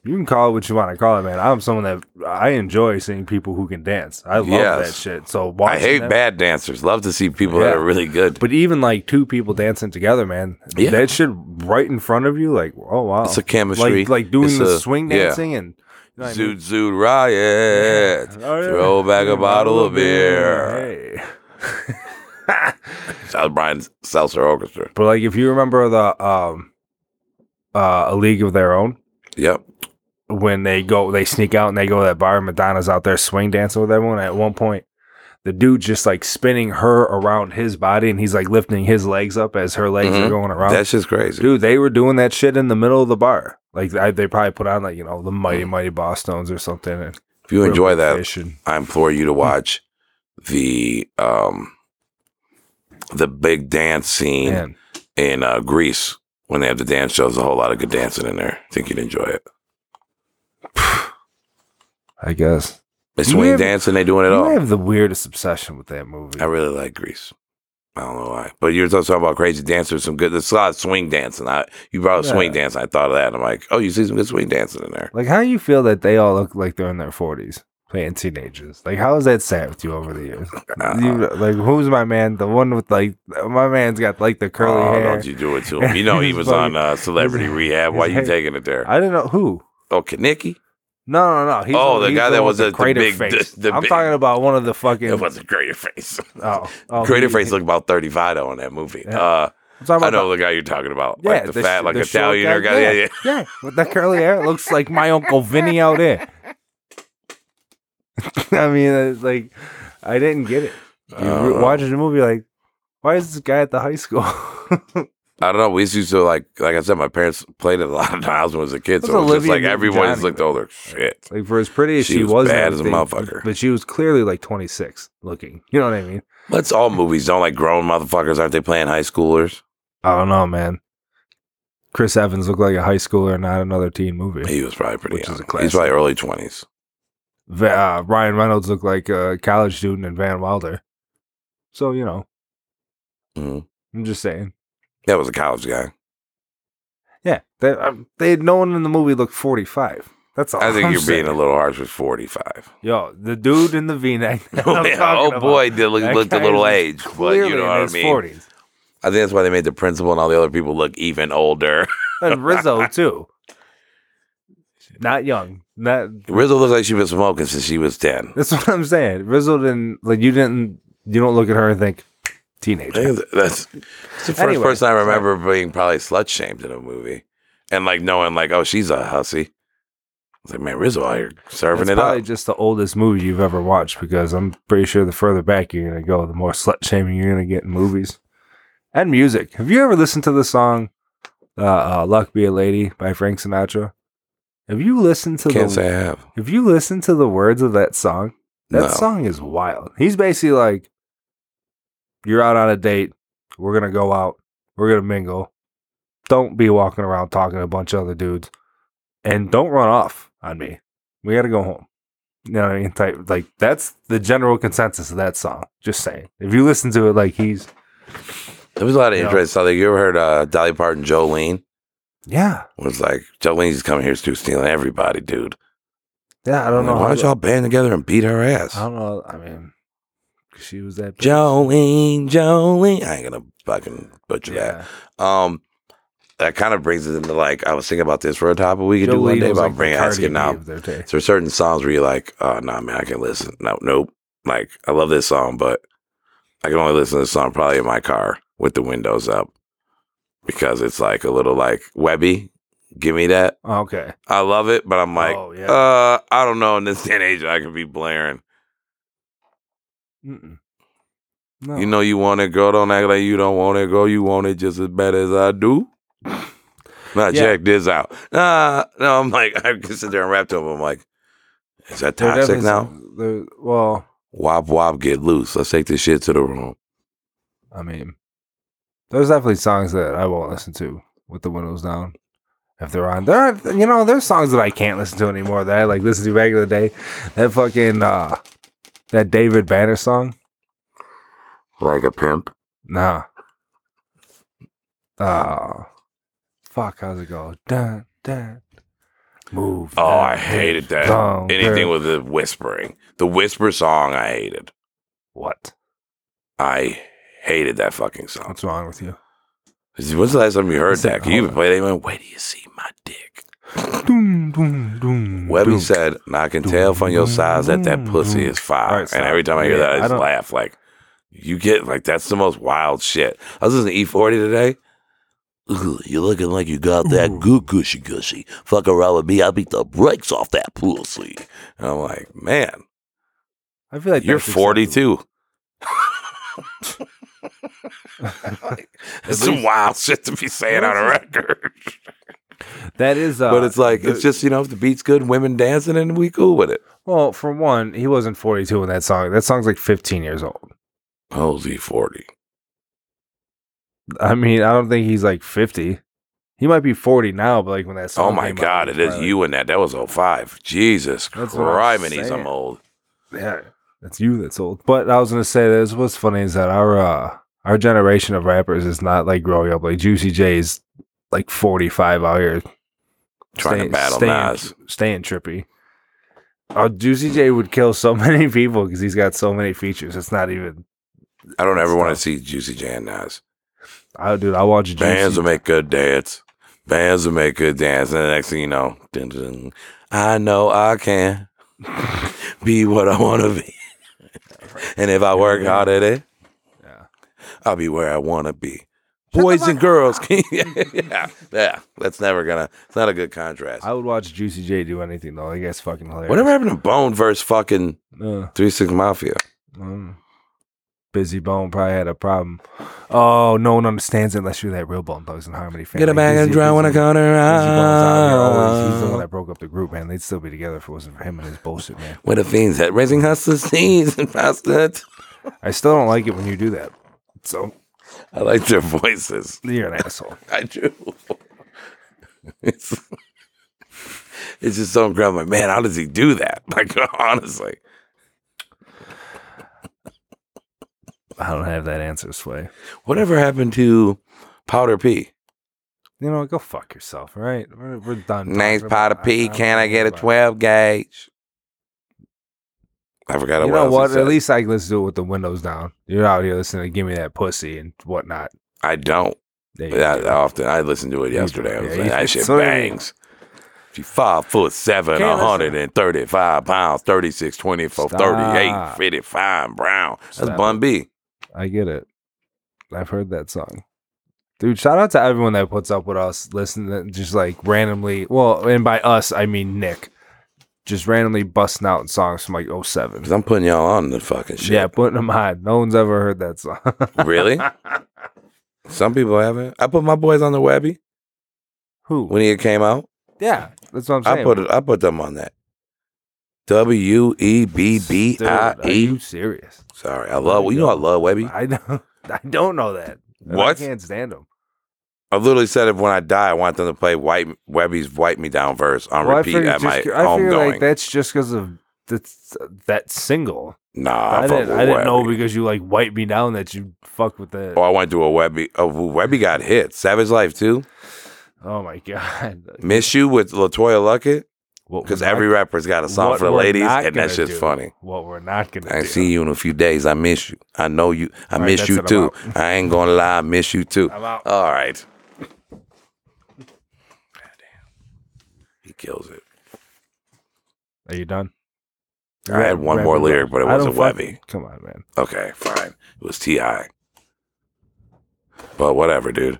You can call it what you want to call it, man. I'm someone that I enjoy seeing people who can dance. I love Yes. that shit. So I hate bad dancers. Love to see people that are really good. But even like two people dancing together, man, Yeah. that shit right in front of you, like, oh wow, It's a chemistry. like like doing It's the a- swing yeah. dancing and you know what I mean? Zoot Suit Riot. Oh, yeah. Throw back a bottle of beer. Hey. Shout out Setzer Orchestra. But like, if you remember the um, uh, a League of Their Own, Yep. When they go, they sneak out and they go to that bar. Madonna's out there swing dancing with everyone. At one point, the dude just like spinning her around his body, and he's like lifting his legs up as her legs are Mhm. going around. That's just crazy. Dude, they were doing that shit in the middle of the bar. Like I, they probably put on like you know the Mighty Mighty Bosstones or something. And If you enjoy that, I implore you to watch the um the big dance scene man, in uh, Grease when they have the dance shows. A whole lot of good dancing in there. I think you'd enjoy it. I guess They swing have- dancing. They doing it all. have the weirdest obsession with that movie. I really like Grease. I don't know why, but you're talking about crazy dancers. Some good. There's a lot of swing dancing. I you brought up swing Yeah. dancing. I thought of that. I'm like, oh, you see some good swing dancing in there. Like, how do you feel that they all look like they're in their forties playing teenagers? Like, how has that sat with you over the years? Uh, You- like, who's my man? The one with like my man's got like the curly oh, hair. don't you do it to him? You know he was on uh, Celebrity Rehab. Why his you hair- taking it there? I didn't know who. Oh, Kenickie? No, no, no. He's Oh, the guy that was the crater big- face. the- the I'm big- talking about one of the fucking. It was a crater face. oh, oh, crater he- face looked about 35 though in that movie. Yeah. Uh, I know the guy you're talking about. Yeah, like the, fat, like the Italian guy. Yeah, yeah. yeah, with that curly hair, it looks like my uncle Vinny out there. I mean, it's like I didn't get it. You Uh, watching the movie, like, why is this guy at the high school? I don't know. We used to like, like I said, my parents played it a lot of times when I was a kid. So it was just like everyone just looked older. Shit. like for as pretty as She she, was was, bad as a motherfucker. but she was clearly like 26 looking. You know what I mean? That's all movies don't like grown motherfuckers. Aren't they playing high schoolers? I don't know, man. Chris Evans looked like a high schooler, not another teen movie. He was probably pretty young. He's probably early 20s. Va- uh, Ryan Reynolds looked like a college student in Van Wilder. So you know, hmm I'm just saying. That was a college guy. Yeah, they um, they no one in the movie looked 45. That's all. I think I'm you're being a little harsh with 45. Yo, the dude in the V-neck. oh, yeah. Oh, about, boy, did look, looked a little aged, age. But you know what I mean? 40s. I think that's why they made the principal and all the other people look even older. And Rizzo too. Not young. Not. Rizzo looks like she's been smoking since she was 10. That's what I'm saying. Rizzo didn't like. You didn't. You don't look at her and think teenager. That's, that's the first Anyway, person I remember being probably slut shamed in a movie. and like knowing like, oh, she's a hussy. I was like, man, Rizzo out here serving It's it probably up. just the oldest movie you've ever watched because I'm pretty sure the further back you're gonna go, the more slut shaming you're gonna get in movies and music. Have you ever listened to the song uh, uh, "Luck Be a Lady" by Frank Sinatra? Have you listened to Can't the say I have. Have you listened to the words of that song? That No. song is wild. He's basically like, "You're out on a date. We're gonna go out. We're gonna mingle. Don't be walking around talking to a bunch of other dudes, and don't run off on me. We gotta go home." You know what I mean? Type like that's the general consensus of that song. Just saying. If you listen to it, like he's There was a lot of interest. So, like, you ever heard uh, Dolly Parton, Jolene? yeah, it Was like, Jolene's coming here too, stealing everybody, dude. yeah. I don't know. Like, Why don't y'all band together and beat her ass? I don't know. I mean, she was that. Jolene, Jolene. I ain't gonna fucking butcher Yeah. that. Um, that kind of brings it into like I was thinking about this for a topic we could do one day about like the bring Cardi asking now. So there's certain songs where you're like, oh nah, man, I can listen. No, nope. Like I love this song, but I can only listen to this song probably in my car with the windows up because it's like a little like Webbie. Give me that. Okay. I love it, but I'm like, Oh, yeah. uh, I don't know. In this day and age, I can be blaring. Mm-mm. No. You know you want it, girl. Don't act like you don't want it, girl. You want it just as bad as I do. Now Yeah. check this out. Nah, no, I'm like, I can sit there and rap to him. I'm like, is that toxic now? well, Wop wop, get loose. Let's take this shit to the room. I mean, there's definitely songs that I won't listen to with the windows down if they're on. There are, you know, there's songs that I can't listen to anymore that I like listen to back in the day. That fucking uh, that David Banner song. Like a pimp. Nah. Uh fuck, how's it go? Dun dun. Move. Oh, I hated that. Anything with the whispering. The whisper song, I hated. what? I hated that fucking song. What's wrong with you? When's the last time you heard that? Can you even play that? Where do you see my dick? Doom, doom, doom, Webbie doom. said, and I can tell from your size that that pussy is fire. Alright, and every time I hear Yeah, that, I I just don't- laugh. Like, you get, like, that's the most wild shit. I was listening to E-40 today. Ugh, you're looking like you got that Ooh. good gushy gushy. Fuck around with me, I'll beat the brakes off that pussy. And I'm like, man, I feel like you're that's 42. acceptable. It's some wild shit to be saying on a record. That is, uh, but it's like, the- it's just, you know, if the beat's good, women dancing, and we cool with it. well, for one, he wasn't 42 in that song. That song's like 15 years old. How's he 40? I mean, I don't think he's like 50. He might be 40 now, but like when that song. Oh my out, God, he it is you in that. That was 05. Jesus That's what I'm I'm old. Yeah, that's you that's old. But I was gonna say this. What's funny is that our uh, our generation of rappers is not like growing up like Juicy J's like 45 out here Trying to battle staying, Nas. staying trippy. Oh, Juicy J would kill so many people because he's got so many features. It's not even. I don't ever want to see Juicy J and Nas. I dude, I watch Juicy. Bands will make good dance. Bands will make good dance. And the next thing you know, dun, dun, I know I can be what I want to be. and if I work hard at it, Yeah. I'll be where I want to be. Boys and girls. yeah, yeah. That's never gonna. It's not a good contrast. I would watch Juicy J do anything though. I guess fucking hilarious. Whatever happened to Bone versus fucking Uh, Three Six Mafia? Mm. Bizzy Bone probably had a problem. Oh, no one understands it unless you're that real Bone Thugs and Harmony fan. Get a bag and dry when I got her out He's the one that broke up the group, man. They'd still be together if it wasn't for him and his bullshit, man. Where the fiends at? Raising hustlers, seeds and bastards. I still don't like it when you do that. So I like their voices. you're an asshole. I do. It's, it's just so incredible. Like, man, how does he do that? Like, honestly. I don't have that answer, Sway. Whatever happened to Powder P? You know, go fuck yourself, all right? We're, we're done. Nice talking Powder P. Can I get a 12 gauge? I forgot You know what? At least I can listen to it with the windows down. You're out here listening to "Give Me That Pussy" and whatnot. I don't. That go. often. I listened to it yesterday. I was yeah, like, that shit so- bangs. She five foot seven, Can't listen. 135 pounds, 36, 24, Stop. 38, 55, brown. That's Stop Bun B. I get it. I've heard that song. Dude, shout out to everyone that puts up with us, listening, just like randomly. Well, and by us, I mean Nick. Just randomly busting out songs from like 07. Because I'm putting y'all on the fucking shit. Yeah, putting them on. No one's ever heard that song. Really? Some people haven't. I put my boys on the Webbie Who? when he came out. Yeah, that's what I'm saying. I put it. I put them on that. W E B B I are you E. serious? Sorry, I love. You know I love Webbie. I don't. I don't know that. What? I can't stand them. I literally said if when I die, I want them to play White Webbie's "Wipe Me Down" verse on Well, I repeat at my just, I home feel going. like that's just because of that's, that single. nah, I, didn't. I didn't know because you like wiped me down that you fuck with that. Oh, I went to a Webbie. Oh, Webbie got hit. Savage Life too. Oh my god! Miss You with LeToya Luckett because every rapper's got a song for the ladies, and that's just do. funny. What we're not gonna I do. see you in a few days. I miss you. I know you. I All right, miss that's you too. I ain't gonna lie. I miss you too. I'm out. All right. Kills it. Are you done? I had one more lyric, but it wasn't Webbie. Come on, man. Okay, fine. It was Ti. But whatever, dude.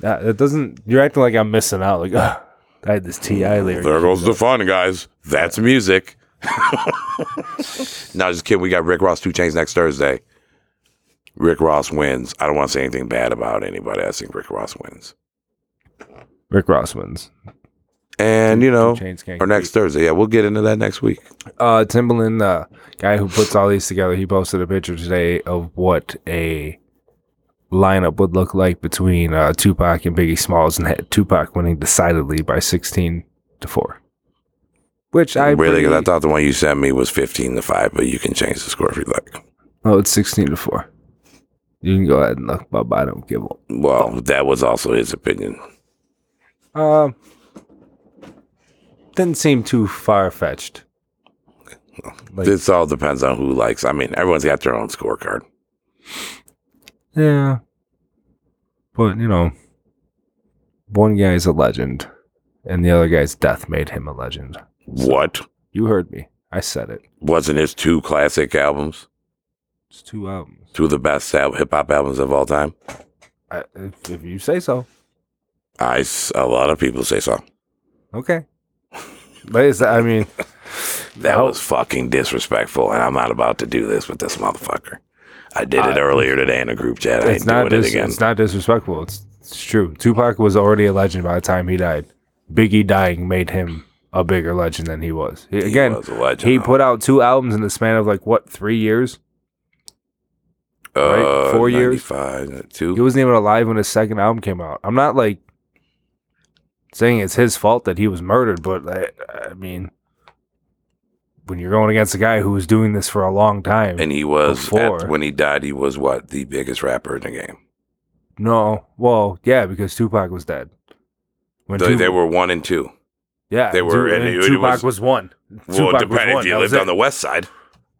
That, it doesn't. You're acting like I'm missing out. Like, I had this T.I. mm, lyric. There goes the fun, guys. That's music. no, just kidding. We got Rick Ross Two Chainz next Thursday. Rick Ross wins. I don't want to say anything bad about anybody. I think Rick Ross wins. Rick Ross wins. And you know, Two Chainz can't or next. Thursday. Yeah, we'll get into that next week. Uh, Timbaland, uh, guy who puts all these together, he posted a picture today of what a lineup would look like between uh, Tupac and Biggie Smalls, and had Tupac winning decidedly by sixteen to four. Which I really, because I thought the one you sent me was fifteen to five, but you can change the score if you like. oh, it's sixteen to four. You can go ahead and look, but I don't give a Well, that was also his opinion. Um, didn't seem too far fetched. Like- this all depends on who likes. I mean, everyone's got their own scorecard. Yeah, but you know, one guy's a legend, and the other guy's death made him a legend. What You heard me. I said it. wasn't his two classic albums? It's two albums. Two of the best hip hop albums of all time. I, if, if you say so. I a lot of people say so. Okay. But it's, I mean, That was fucking disrespectful, and I'm not about to do this with this motherfucker. I did it Uh, earlier today in a group chat. I it's ain't not doing it again. it's not disrespectful. It's it's true. Tupac was already a legend by the time he died. Biggie dying made him a bigger legend than he was. He- He Again, was a legend, he put out two albums in the span of like what three years. right? Uh, Four years? 95, two. He wasn't even alive when his second album came out. I'm not like saying it's his fault that he was murdered, but I, I mean, when you're going against a guy who was doing this for a long time, and he was at, when he died. He was what the biggest rapper in the game. no, well, yeah, because Tupac was dead. When They, Tup- they were one and two. yeah, they were- and and Tupac was- was, one. Well, Tupac was depending if you That lived on the west side.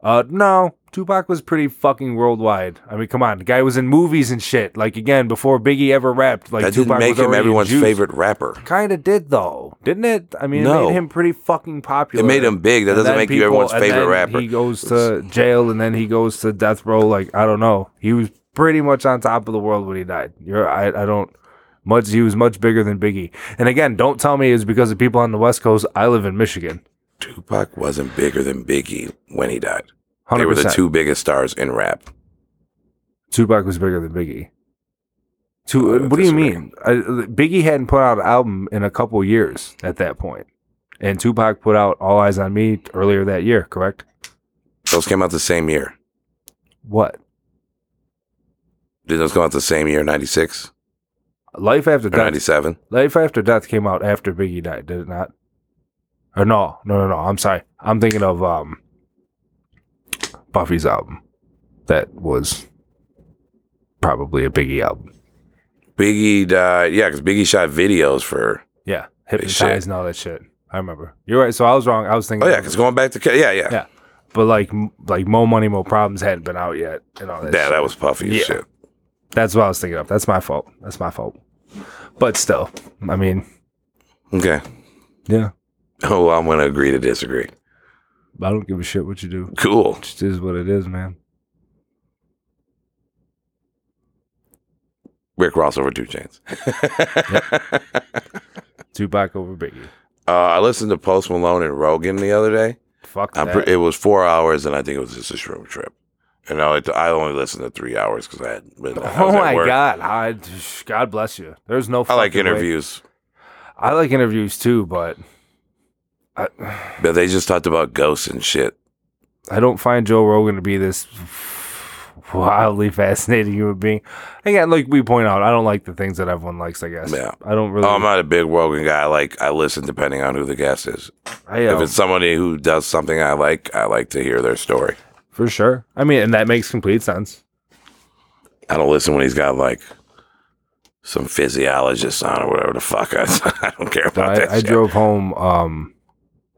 Uh, no, Tupac was pretty fucking worldwide. I mean, come on, the guy was in movies and shit. Like again, before Biggie ever rapped, like that Tupac didn't make was him everyone's Juice. favorite rapper. Kind of did though, didn't it? I mean, it made him pretty fucking popular. It made him big. That And doesn't make you people- everyone's and favorite rapper. He goes to jail and then he goes to death row. Like I don't know. He was pretty much on top of the world when he died. You're I I don't much. He was much bigger than Biggie. And again, don't tell me it's because of people on the West Coast. I live in Michigan. Tupac wasn't bigger than Biggie when he died. They were the two biggest stars in rap. Tupac was bigger than Biggie. Two, oh, I would what do you mean? I, Biggie hadn't put out an album in a couple years at that point, and Tupac put out "All Eyez on Me" earlier that year. Correct? Those came out the same year. What? Did those come out the same year, 96 Life After Death 97? Life After Death came out after Biggie died, did it not? Or no, no, no, no. I'm sorry. I'm thinking of um Puffy's album. That was probably a Biggie album. Biggie died. Yeah, because Biggie shot videos for. Yeah, hypnotized and all that shit. I remember. You're right. So I was wrong. I was thinking. Oh, yeah, because going back to. Yeah, yeah. Yeah. but like, like Mo Money, Mo Problems hadn't been out yet, and all that. Yeah, shit. that was puffy Yeah. shit. That's what I was thinking of. That's my fault. That's my fault. But still, I mean, Okay. yeah. Oh, I'm going to agree to disagree. I don't give a shit what you do. Cool. It just is what it is, man. Rick Ross over Two Chainz. Tupac over Biggie. Uh, I listened to Post Malone and Rogan the other day. Fuck that. pre- it was four hours, and I think it was just a shroom trip. And I, I only listened to three hours because I had. Been, oh my work. god! I, God bless you. There's no. I like fucking way- interviews, I like interviews too, but I, but they just talked about ghosts and shit. I don't find Joe Rogan to be this wildly fascinating human being. Again, like we point out, I don't like the things that everyone likes. I guess. Yeah. I don't really. Oh, I'm not a big Rogan guy. I like I listen depending on who the guest is. I, If um, it's somebody who does something I like, I like to hear their story. for sure. I mean, and that makes complete sense. I don't listen when he's got like some physiologist on or whatever the fuck. I, I don't care about that. I, I shit. drove home um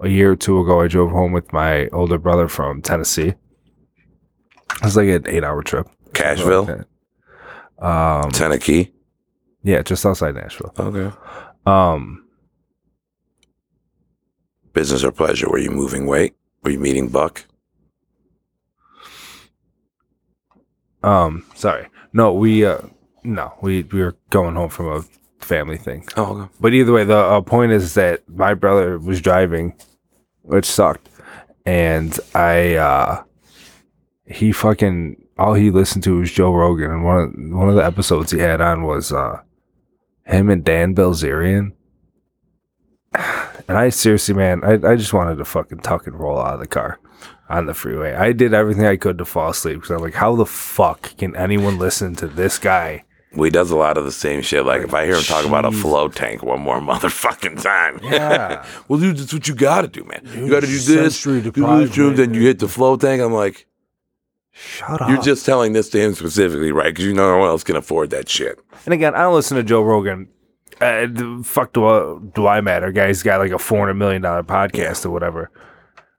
a year or two ago. I drove home with my older brother from Tennessee. It was like an eight-hour trip. Cashville, Um, Tennessee. yeah, just outside Nashville. Okay. Um, Business or pleasure? Were you moving weight? Were you meeting Buck? um, sorry, no, we, uh, no, we we were going home from a family thing. Oh, okay. But either way, the uh, point is that my brother was driving, which sucked, and I, uh, he fucking all he listened to was Joe Rogan, and one of one of the episodes he had on was uh, him and Dan Bilzerian. And I seriously, man, I, I just wanted to fucking tuck and roll out of the car on the freeway. I did everything I could to fall asleep because I'm like, how the fuck can anyone listen to this guy? Well, he does a lot of the same shit. Like if I hear him talk about a float tank one more motherfucking time. Yeah. well, dude, that's what you got to do, man. you got to do this. You do deprived, this, dude, then you hit the float tank. I'm like, Shut up. you're just telling this to him specifically, right? Because you know no one else can afford that shit. And again, I don't listen to Joe Rogan. Uh, the fuck do I, do I matter? Guy's got like a four hundred million dollar podcast or whatever.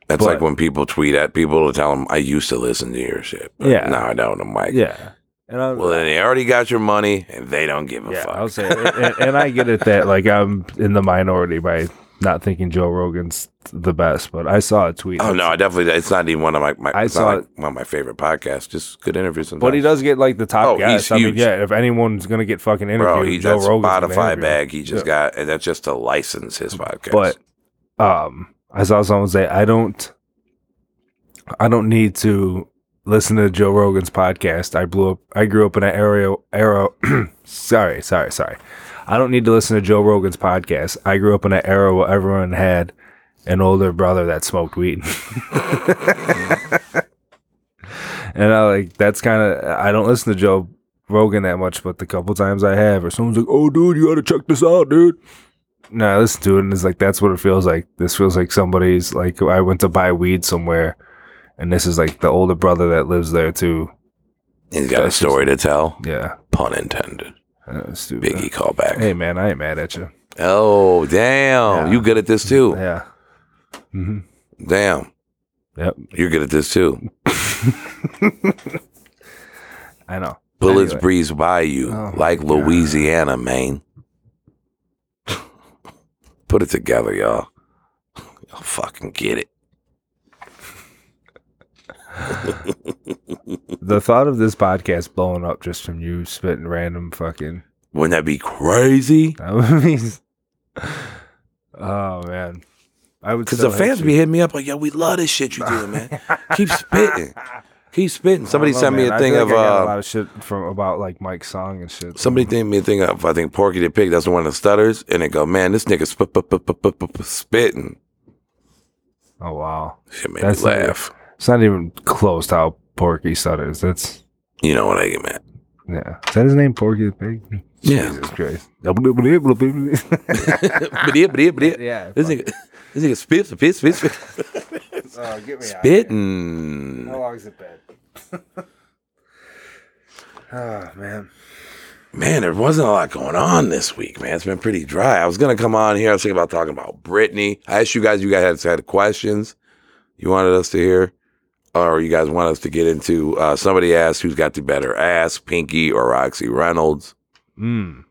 That's But- like when people tweet at people to tell them, I used to listen to your shit. But Yeah. Now I don't. I'm like, Yeah, and I, well, then they already got your money and they don't give a yeah, fuck. I'll say, and, and- I get it that like I'm in the minority by not thinking Joe Rogan's the best, but I saw a tweet. Oh no, I definitely. It's not even one of my. my I saw like one of my favorite podcasts. Just good interviews. Sometimes. but he does get like the top Oh, guys. he's I mean, huge. yeah, if anyone's gonna get fucking interviewed, bro. He Joe that Rogan's Spotify bag. He just Yeah. got, and that's just to license his podcast. But um, I saw someone say, I don't, I don't need to listen to Joe Rogan's podcast. I blew up. I grew up in an area. Era. sorry, sorry, sorry. I don't need to listen to Joe Rogan's podcast. I grew up in an era where everyone had an older brother that smoked weed. and I like that's kind of. I don't listen to Joe Rogan that much, but the couple times I have, or someone's like, "Oh, dude, you got to check this out, dude." No, I listen to it and it's like that's what it feels like. This feels like somebody's like I went to buy weed somewhere, and this is like the older brother that lives there too. he's got a that's story to tell. Yeah, Pun intended. uh. Biggie callback. Hey man, I ain't mad at you. Oh damn! Yeah. You good at this too? Yeah. hmm Damn, Yep. you're good at this too. I know. Bullets Anyway. breeze by you Oh, like God. Louisiana, man. Put it together, y'all. I'll fucking get it. The thought of this podcast blowing up just from you spitting random fucking. Wouldn't that be crazy? That would be. Oh man, I would. Because the fans be hitting me up like, yo, we love this shit you do, man. Keep spitting. Keep spitting. Somebody know, sent me man. a thing of like got a uh, lot of shit from about like Mike's song and shit. somebody sent me a thing of I think Porky the Pig. That's one of the stutters, and they go, man, this nigga sp- sp- sp- sp- sp- spitting. Oh wow, Shit made That's me laugh. It's not even close to how Porky stutters. That's You know what I get, man. yeah. Is that his name, Porky the Pig? Yeah. Jesus Christ. yeah. but yeah, but yeah, but yeah. This nigga, this nigga spit, spit, spit, spit, Oh, get me spitting. long is it been? oh man. Man, there wasn't a lot going on this week, man. It's been pretty dry. I was gonna come on here. I was thinking about talking about Britney. I asked you guys. You guys had, had questions you wanted us to hear, or you guys want us to get into. Uh, somebody asked who's got the better ass, Pinky or Roxy Reynolds. Mm.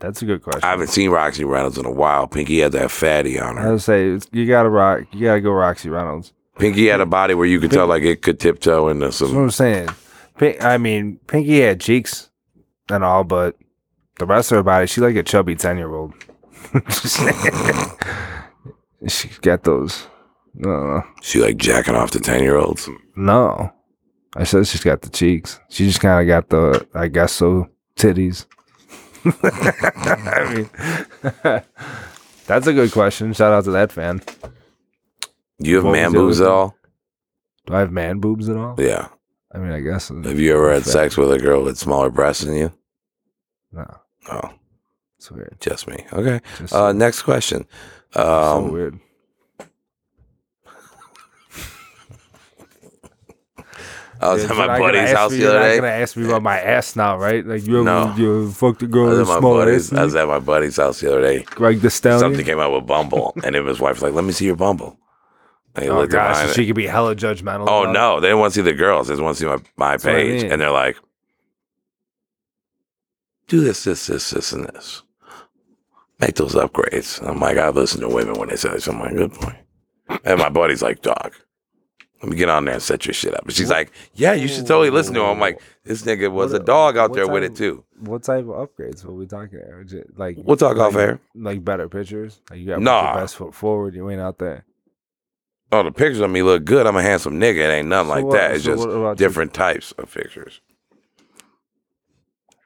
That's a good question. I haven't seen Roxy Reynolds in a while. Pinky had that fatty on I her. would say you gotta rock. You gotta go Roxy Reynolds. Pinky had a body where you could tell like it could tiptoe into That's what. I'm saying. Pink, I mean, Pinky had cheeks and all, but The rest of her body, she like a chubby ten year old. she got those. No, She like jacking off to ten year olds. no. I said she's got the cheeks. She just kind of got the, I guess so, titties. I mean, that's a good question. Shout out to that fan. Do you have What man boobs at all? Do I have man boobs at all? Yeah. I mean, I guess. Have you ever had sex with a girl with smaller breasts than you? No, Oh, it's weird. just me. Okay. Just Uh, next question. so Um, weird. I was Yeah, at my buddy's house the You're not gonna ask me about my ass now, right? Like you ever No. you fucked a I girl was, with at my buddy's? I was at my buddy's house the other day. Greg the Stallion. Something came out with Bumble, and then his wife was like, "Let me see your Bumble." And he Oh gosh, so she could be hella judgmental. oh about it. no, they didn't want to see the girls. They just want to see my, my what I page, mean. and they're like, "Do this, this, this, this, and this. Make those upgrades." I'm like, I listen to women when they say this. I'm like, good point. And my buddy's like, "Dog, let me get on there and set your shit up." And she's like, "Yeah, you should totally listen to him." I'm like, "This nigga was What- a dog out what there with type- it too." What type of upgrades? What we talking about? Like We'll talk like, off air. Like better pictures. Like you got Nah. your best foot forward. You ain't out there. Oh, the pictures of me look good. I'm a handsome nigga. It ain't nothing So like what- that. It's so just what about you? different types of pictures.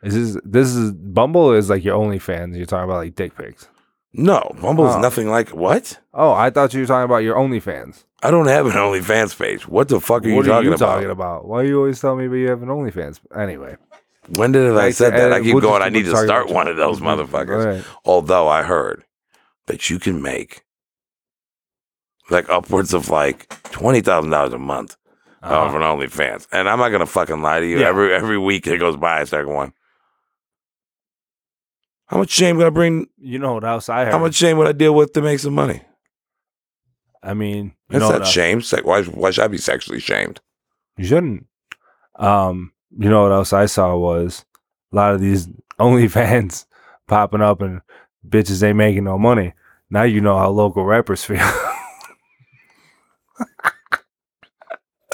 Is this this is Bumble is like your OnlyFans? You're talking about like dick pics. No, Bumble's Oh. nothing like what? Oh, I thought you were talking about your OnlyFans. I don't have an OnlyFans page. What the fuck are you what talking are you about? talking about? Why you always tell me but you have an OnlyFans? Anyway, When did I Like, said that? I uh, keep we'll going. just I need to talking start about one of those Mhm. motherfuckers. Although I heard that you can make like upwards of like twenty thousand dollars a month off Uh-huh. an OnlyFans, and I'm not gonna fucking lie to you. Yeah. Every every week that goes by, I start going. How much shame would I bring? You know what else I heard? How much shame would I deal with to make some money? I mean, you That's know not shame. Se- Why, why should I be sexually shamed? You shouldn't. Um, you know what else I saw was a lot of these OnlyFans popping up and bitches ain't making no money. Now you know how local rappers feel.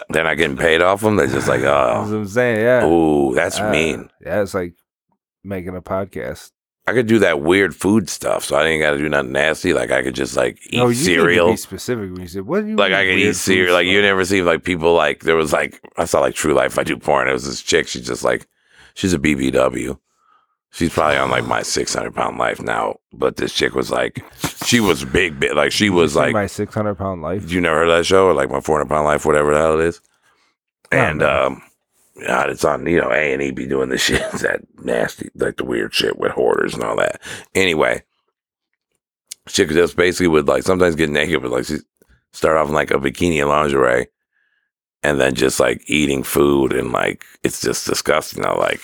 They're not getting paid off them. They're just like, That's oh, what I'm saying. Yeah. ooh, that's Uh, mean. Yeah, it's like making a podcast. I could do that weird food stuff, so I didn't got to do nothing nasty. Like I could just like eat No, you cereal. Be specific when you say what do you Like I could eat cereal. Like you never see like people like there was like I saw like True Life. I do porn. It was this chick. She's just like she's a BBW. She's probably on like my six hundred pound life now. But this chick was like she was big, big. Like she was like my 600 pound life. you never heard that show or like my 400 pound life, whatever the hell it is. And no. um, God, it's on you know A and E be doing the shit, that nasty, like the weird shit with hoarders and all that. Anyway, she just basically would like sometimes get naked, but like she start off in like a bikini and lingerie, and then just like eating food and like it's just disgusting. I like.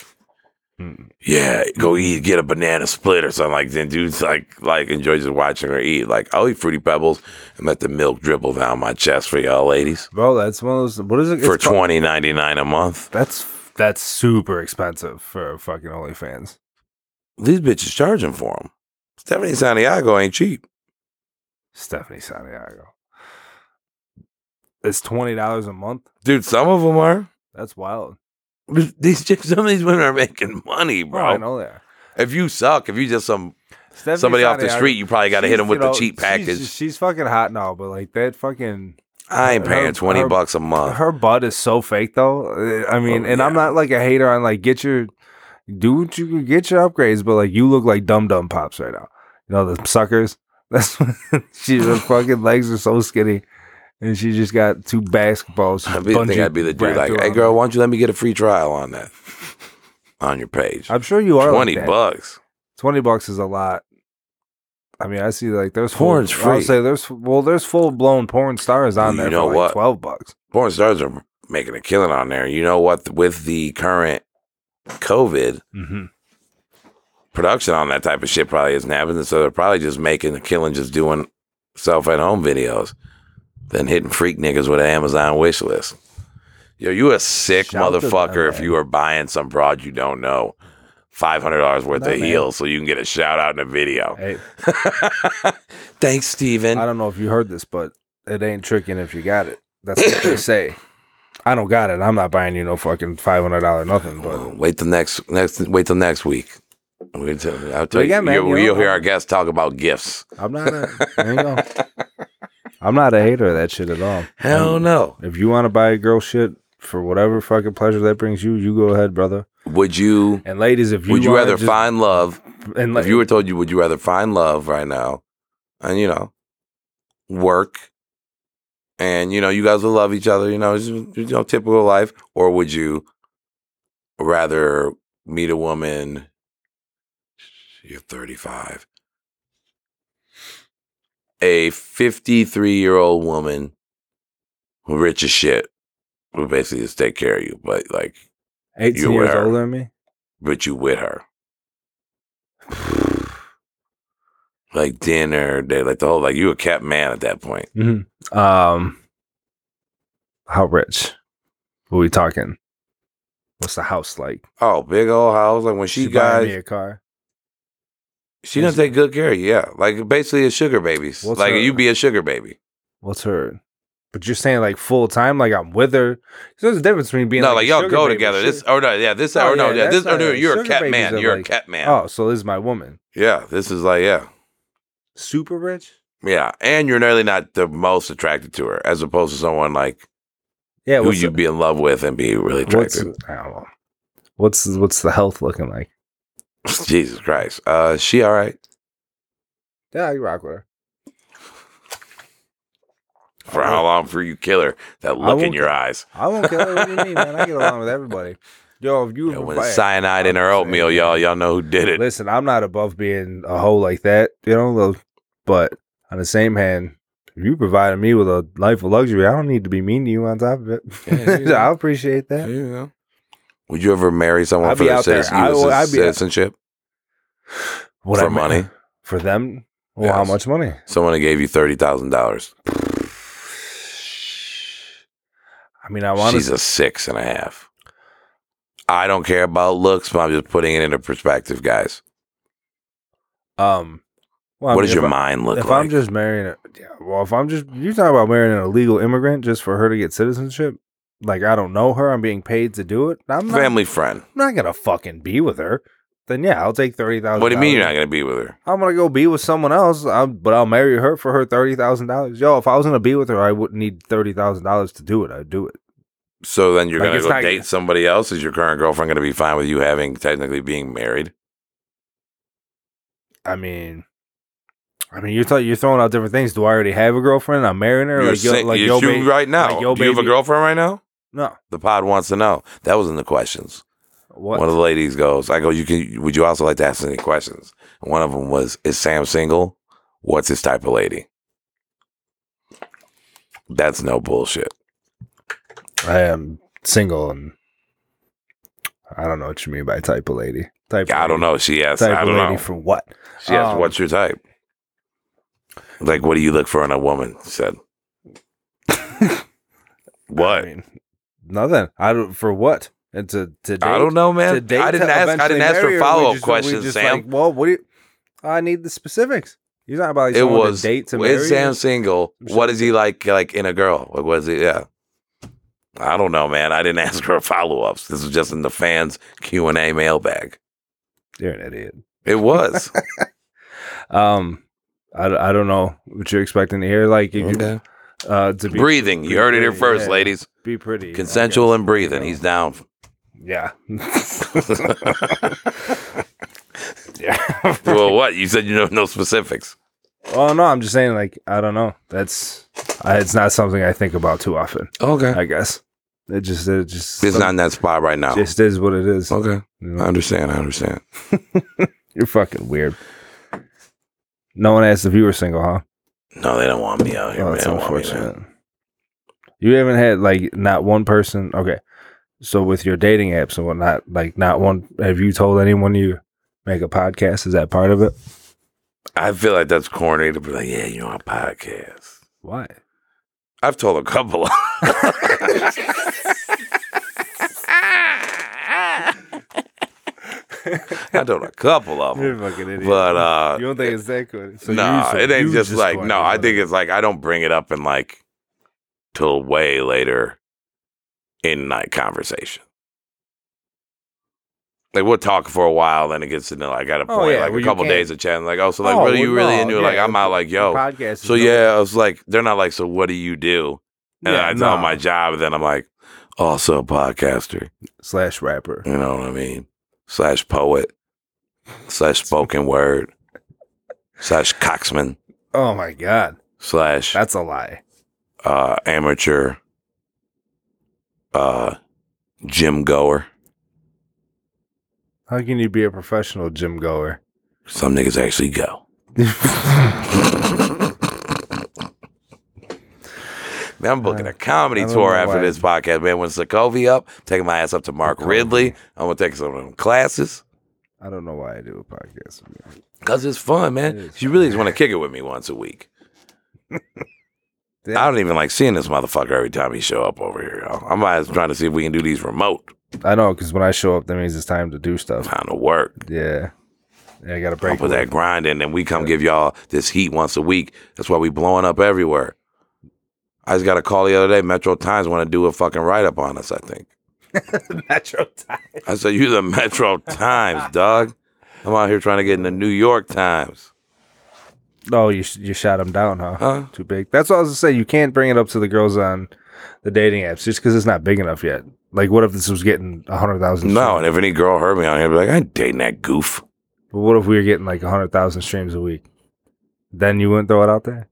Mm. Yeah, go eat, get a banana split or something like that. Dude's like, like enjoys just watching her eat. Like, I'll eat fruity pebbles and let the milk dribble down my chest for y'all ladies Bro, that's one of those. What is it? for twenty ninety nine a month. That's that's super expensive for fucking OnlyFans. These bitches charging for them. Stephanie Santiago ain't cheap. Stephanie Santiago. It's twenty dollars a month. Dude, some of them are. That's wild. These chicks, some of these women are making money, Bro, I know that. If you suck, if you just some Stephanie somebody off the Santiago, street, you probably got to hit them with the cheap package. She's, fucking hot now, but like that fucking I ain't her- paying twenty her- bucks a month. her butt is so fake though. Uh, I mean, Oh, and I'm yeah. not like a hater on like get your do what you can get your upgrades, but like you look like dum dum pops right now. You know the suckers. That's she her fucking legs are so skinny, and she just got two basketballs. I be, think I'd be the dude like, hey girl, why don't you let me get a free trial on that on your page? I'm sure you are like Twenty that. bucks. Twenty bucks is a lot. I mean, I see like there's full, Porn's I'll say there's well, there's full blown porn stars on You there know for like what? twelve bucks. Porn stars are making a killing on there. You know what? With the current COVID Mm-hmm. production on that type of shit probably isn't happening. So they're probably just making a killing just doing self at home videos than hitting freak niggas with an Amazon wish list. Yo, you a sick Shout motherfucker if you are buying some broad you don't know. Five hundred dollars worth No, of man. heels so you can get a shout out in a video. Hey, Thanks, Steven. I don't know if you heard this, but it ain't tricking if you got it. That's what they say. I don't got it. I'm not buying you no fucking five hundred dollar nothing. But Wait till next next wait till next week. I'll tell you, again, man, you'll, you you'll hear our guests talk about gifts. I'm not. A, there you go. I'm not a hater of that shit at all. Hell no. If you want to buy a girl shit for whatever fucking pleasure that brings you, you go ahead, brother. Would you? And ladies, if you Would you rather just- find love? and like, If you were told you, would you rather find love right now, and you know, work, and you know, you guys will love each other, you know, it's, you know, typical life, or would you rather meet a woman? You're 35. A 53 year old woman who rich as shit who basically just take care of you, but like, 18 you years were. older than me. but you with her. like dinner, day, like the whole, like you a kept man at that point. Mm-hmm. Um, how rich? What we talking? What's the house like? Oh, big old house. Like when she, She buying me got, a car. She doesn't take good care of you. Yeah, like basically a sugar baby. What's like her- you be a sugar baby. What's her? But you're saying like full time, like I'm with her. So there's a difference between being no, like, like y'all go together. Shit- This, or oh, no, yeah, this, Oh, or no, yeah, yeah, this, or oh, no, you're a cat man. You're a cat man. Oh, so this is my woman. Yeah, this is like, yeah, Super rich? yeah, and you're nearly not the most attracted to her, as opposed to someone like Yeah. who you'd the, be in love with and be really what's attracted. I don't know. What's what's the health looking like? Jesus Christ, uh, she all right Yeah, you rock with her. for how long for you kill her? That look in your ki- eyes. I won't kill her. What do you mean, man? I get along with everybody. Yo, if you Yeah, ever when buy- it's cyanide in her oatmeal, y'all, y'all know who did it. Listen, I'm not above being a hoe like that, you know. But on the same hand, if you provided me with a life of luxury, I don't need to be mean to you on top of it. Yeah, yeah. I appreciate that. There you go. Would you ever marry someone I'd for be their out there. citizen- I- US I'd be- citizenship? Would For I ma- money? for them. Well, how Yes. much money? Someone that gave you thirty thousand dollars. I mean, I want to She's to. a six and a half. I don't care about looks, but I'm just putting it into perspective, guys. Um, well, I what mean, does your I- mind look like? if like? I'm just marrying, a, yeah, well, if I'm just you talking about marrying an illegal immigrant just for her to get citizenship, like I don't know her, I'm being paid to do it. I'm not, Family friend. I'm not gonna fucking be with her. Then yeah, I'll take thirty thousand. What do you mean you're not going to be with her? I'm gonna go be with someone else, i but I'll marry her for her thirty thousand dollars. Yo, if I was gonna be with her, I wouldn't need thirty thousand dollars to do it. I'd do it. So then you're Like, going to go not- date somebody else? Is your current girlfriend going to be fine with you having technically being married? I mean, I mean, you're t- you're throwing out different things. Do I already have a girlfriend? I'm marrying her. You're like, yo, sing- like yo, you right now. like, yo, Do you have a girlfriend right now? No, The pod wants to know. That was in the questions. what? One of the ladies goes, I go, you can, would you also like to ask any questions? And one of them was, is Sam single? What's his type of lady? That's no bullshit. I am single, and I don't know what you mean by type of lady. Type. I don't lady. know. She asked, Type I of don't lady know. for what? She asked, Um, what's your type? Like, what do you look for in a woman? She said. what? I mean, nothing. I don't for what. And to to date, I don't know, to man. date I didn't ask. I didn't ask for her, follow up we questions, just Sam. Like, well, what do you? I need the specifics. You're talking about like it was. to date to marry. is Sam her? single? What is he like? Like in a girl? Like was he? Yeah. I don't know, man. I didn't ask for follow ups. This was just in the fans Q and A mailbag. You're an idiot. It was. Um, I, I don't know what you're expecting to hear. Like, if you, okay. Uh, to be Breathing. You heard it here first, yeah. ladies. be pretty Consensual and breathing. He's down. Yeah. yeah. well, what? You said you know no specifics. Oh no, I'm just saying. Like, I don't know. That's I, it's not something I think about too often. Okay. I guess it just it just It's not in that spot right now. just is what it is. Okay. you know? I understand. I understand. You're fucking weird. No one asked if you were single, huh? No, they don't want me out here, Oh, man. that's They don't want me, unfortunate. You haven't had like not one person. Okay, so with your dating apps and whatnot, like not one. Have you told anyone you make a podcast? Is that part of it? I feel like that's corny to be like, yeah, you know, a podcast. Why? I've told a couple. I told a couple of You're them. a fucking idiot. But uh you don't think it's that good? So no, you- it ain't just like no. I think it's like I don't bring it up in like till way later in night conversation. like we'll talk for a while, then it gets into like at a Oh, point, yeah, like where a couple days of chatting, like, oh, so like, Oh, what are you well, really no, into? Like, I'm out, like, yo. podcast So yeah, I was like, they're not like, so what do you do? And Yeah, I tell no. my job, and then I'm like, also a podcaster. slash rapper. You know what I mean? Slash poet, slash spoken word, slash coxman, Oh my god, slash that's a lie. uh, amateur uh, gym goer. How can you be a professional gym goer? Some niggas actually go. Man, I'm booking a comedy tour after why. this podcast, man. When Sokovia up, taking my ass up to Mark. Ridley. I'm gonna take some of them classes. I don't know why I do a podcast. with. Cause it's fun, man. It You really just want to kick it with me once a week. I don't even like seeing this motherfucker every time he show up over here. I'm always trying to see if we can do these remote. I know because when I show up, that means it's time to do stuff. Time to work. Yeah, yeah I got to I'll break. put that grind in, and we come give y'all this heat once a week. That's why we blowing up everywhere. I just got a call the other day. Metro Times want to do a fucking write up on us. I think. Metro Times. I said, "You the Metro Times, dog." I'm out here trying to get in the New York Times. Oh, you you shot him down, huh? Huh? Too big. That's what I was gonna say. You can't bring it up to the girls on the dating apps just because it's not big enough yet. Like, what if this was getting a hundred thousand? No, and if any girl heard me on here, be like, "I ain't dating that goof." But what if we were getting like a hundred thousand streams a week? Then you wouldn't throw it out there.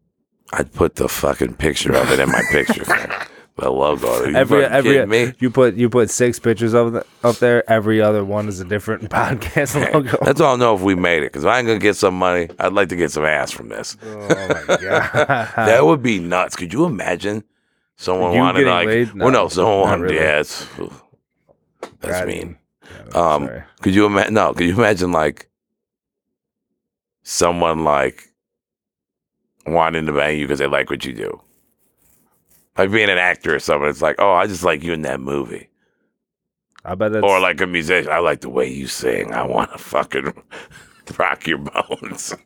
I'd put the fucking picture of it in my picture. frame. the logo. Are you every every me? you put you put six pictures of the, up there. Every other one is a different podcast logo. That's all I know if we made it. Because if I ain't gonna get some money, I'd like to get some ass from this. oh my god, that would be nuts. Could you imagine someone You wanted like? laid? well, No, no, someone wanted. really. Yeah, it's, that's God, mean. I'm Um, sorry. could you imagine? No, could you imagine like someone like wanting to bang you because they like what you do? Like being an actor or something. It's like, oh, I just like you in that movie. I bet it's Or like a musician, I like the way you sing. I want to fucking rock your bones.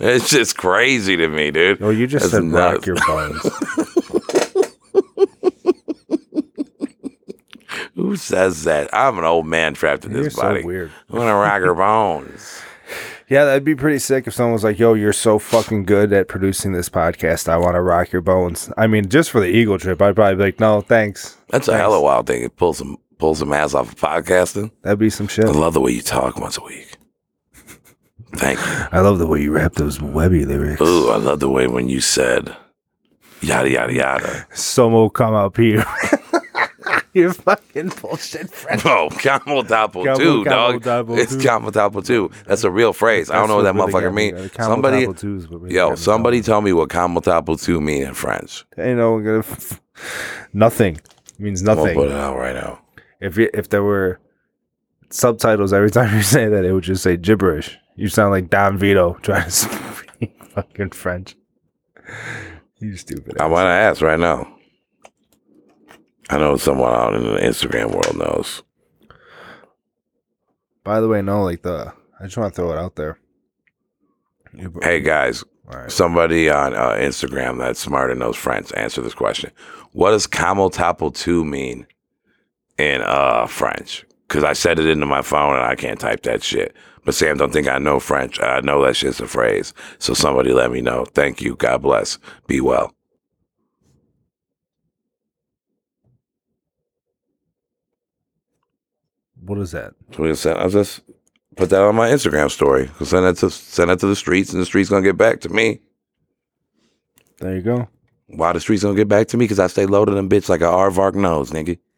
it's just crazy to me, dude. Oh, you just That's said nuts. rock your bones. Who says that? I'm an old man trapped in You're this so body. weird. I want to rock your bones. Yeah, that'd be pretty sick if someone was like, "Yo, you're so fucking good at producing this podcast. I want to rock your bones." I mean, just for the ego trip, I'd probably be like, "No, thanks." That's a hell of a wild thing. It pulls some pulls some ass off of podcasting. That'd be some shit. I love the way you talk once a week. Thank you. I love the way you rap those Webbie lyrics. Ooh, I love the way when you said yada yada yada. Somo come up here. You're fucking bullshit, friend. Bro, Camel Camel- 2, Camel dog. Topo it's 2. Camel Topo 2. That's a real phrase. I don't know what that motherfucker means. Somebody, yo, somebody tell me what Camel Topo 2 mean in French. Ain't no one gonna. Nothing it means nothing. put it out right now. If you, if there were subtitles every time you say that, it would just say gibberish. You sound like Don Vito trying to speak fucking French. You stupid. I want to ask right now. I know someone out in the Instagram world knows. By the way, no, like the. I just want to throw it out there. Hey guys, right. somebody on uh, Instagram that's smart and knows French, answer this question. What does Camel Topo 2 mean in uh, French? Because I said it into my phone and I can't type that shit. But Sam, don't think I know French. I know that shit's a phrase. So somebody let me know. Thank you. God bless. Be well. What is that? So send, I'll just put that on my Instagram story. Send it to send it to the streets, and the streets gonna get back to me. There you go. Why the streets gonna get back to me? Because I stay loaded and bitch like a Arvark nose, nigga.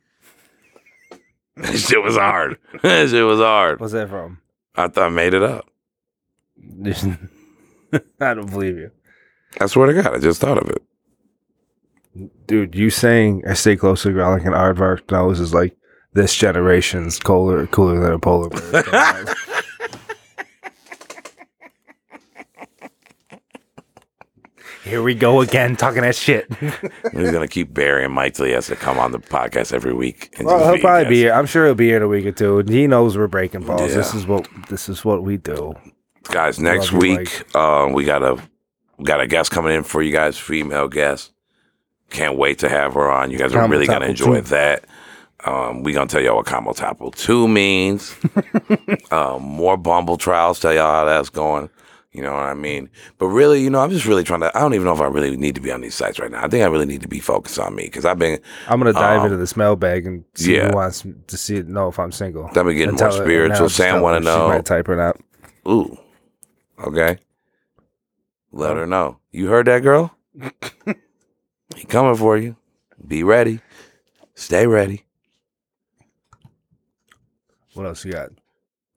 That shit was hard. That shit was hard. What's that from? I thought I made it up. I don't believe you. I swear to God, I just thought of it. Dude, you saying I stay close to the ground like an aardvark nose is like this generation's cooler cooler than a polar bear. Here we go again, talking that shit. He's gonna keep burying Mike till he has to come on the podcast every week. and well, he'll probably a be here. I'm sure he'll be here in a week or two. And he knows we're breaking balls. This is what this is what we do. guys. Next Love you, week, uh, we got a we got a guest coming in for you guys, female guest. Can't wait to have her on. You guys are really gonna Taco enjoy too. that. Um, we gonna tell y'all what Combo Topo Two means. um, more Bumble trials. Tell y'all how that's going. You know what I mean? But really, you know, I'm just really trying to. I don't even know if I really need to be on these sites right now. I think I really need to be focused on me because I've been I'm gonna dive Um, into this mailbag and see yeah. who wants to see know if I'm single. I've been getting And more her- spiritual. Sam want her to she know. might type it out. Ooh, okay. Let her know. You heard that, girl? he coming for you. Be ready. Stay ready. What else you got?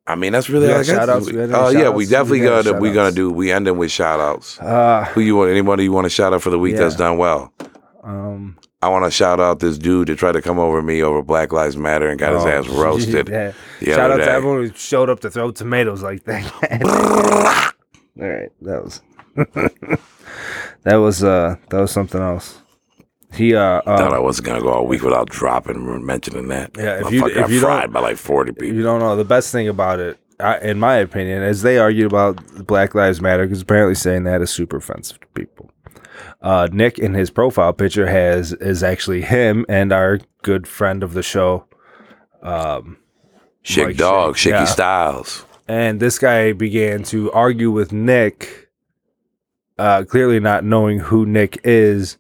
I mean, that's really all I got got. shout-outs? this We week. got any Oh yeah, we definitely got gonna we gonna do. We ending with shout outs. Uh, Who you want? Anybody you want to shout out for the week that's done well? um, I want to shout out this dude that tried to come over me over Black Lives Matter and got his oh, ass roasted. yeah. Shout out day. to everyone who showed up to throw tomatoes like that. All right, that was that was uh that was something else. He uh, Thought I uh wasn't gonna go all week without dropping or mentioning that. Yeah, if you- if got you don't- fried by like forty people. you don't know the best thing about it, I, in my opinion, is they argued about Black Lives Matter because apparently saying that is super offensive to people. Uh, Nick in his profile picture has is actually him and our good friend of the show, um, Mike Dog, Shake, Shicky yeah. Styles. and this guy began to argue with Nick, uh, clearly not knowing who Nick is,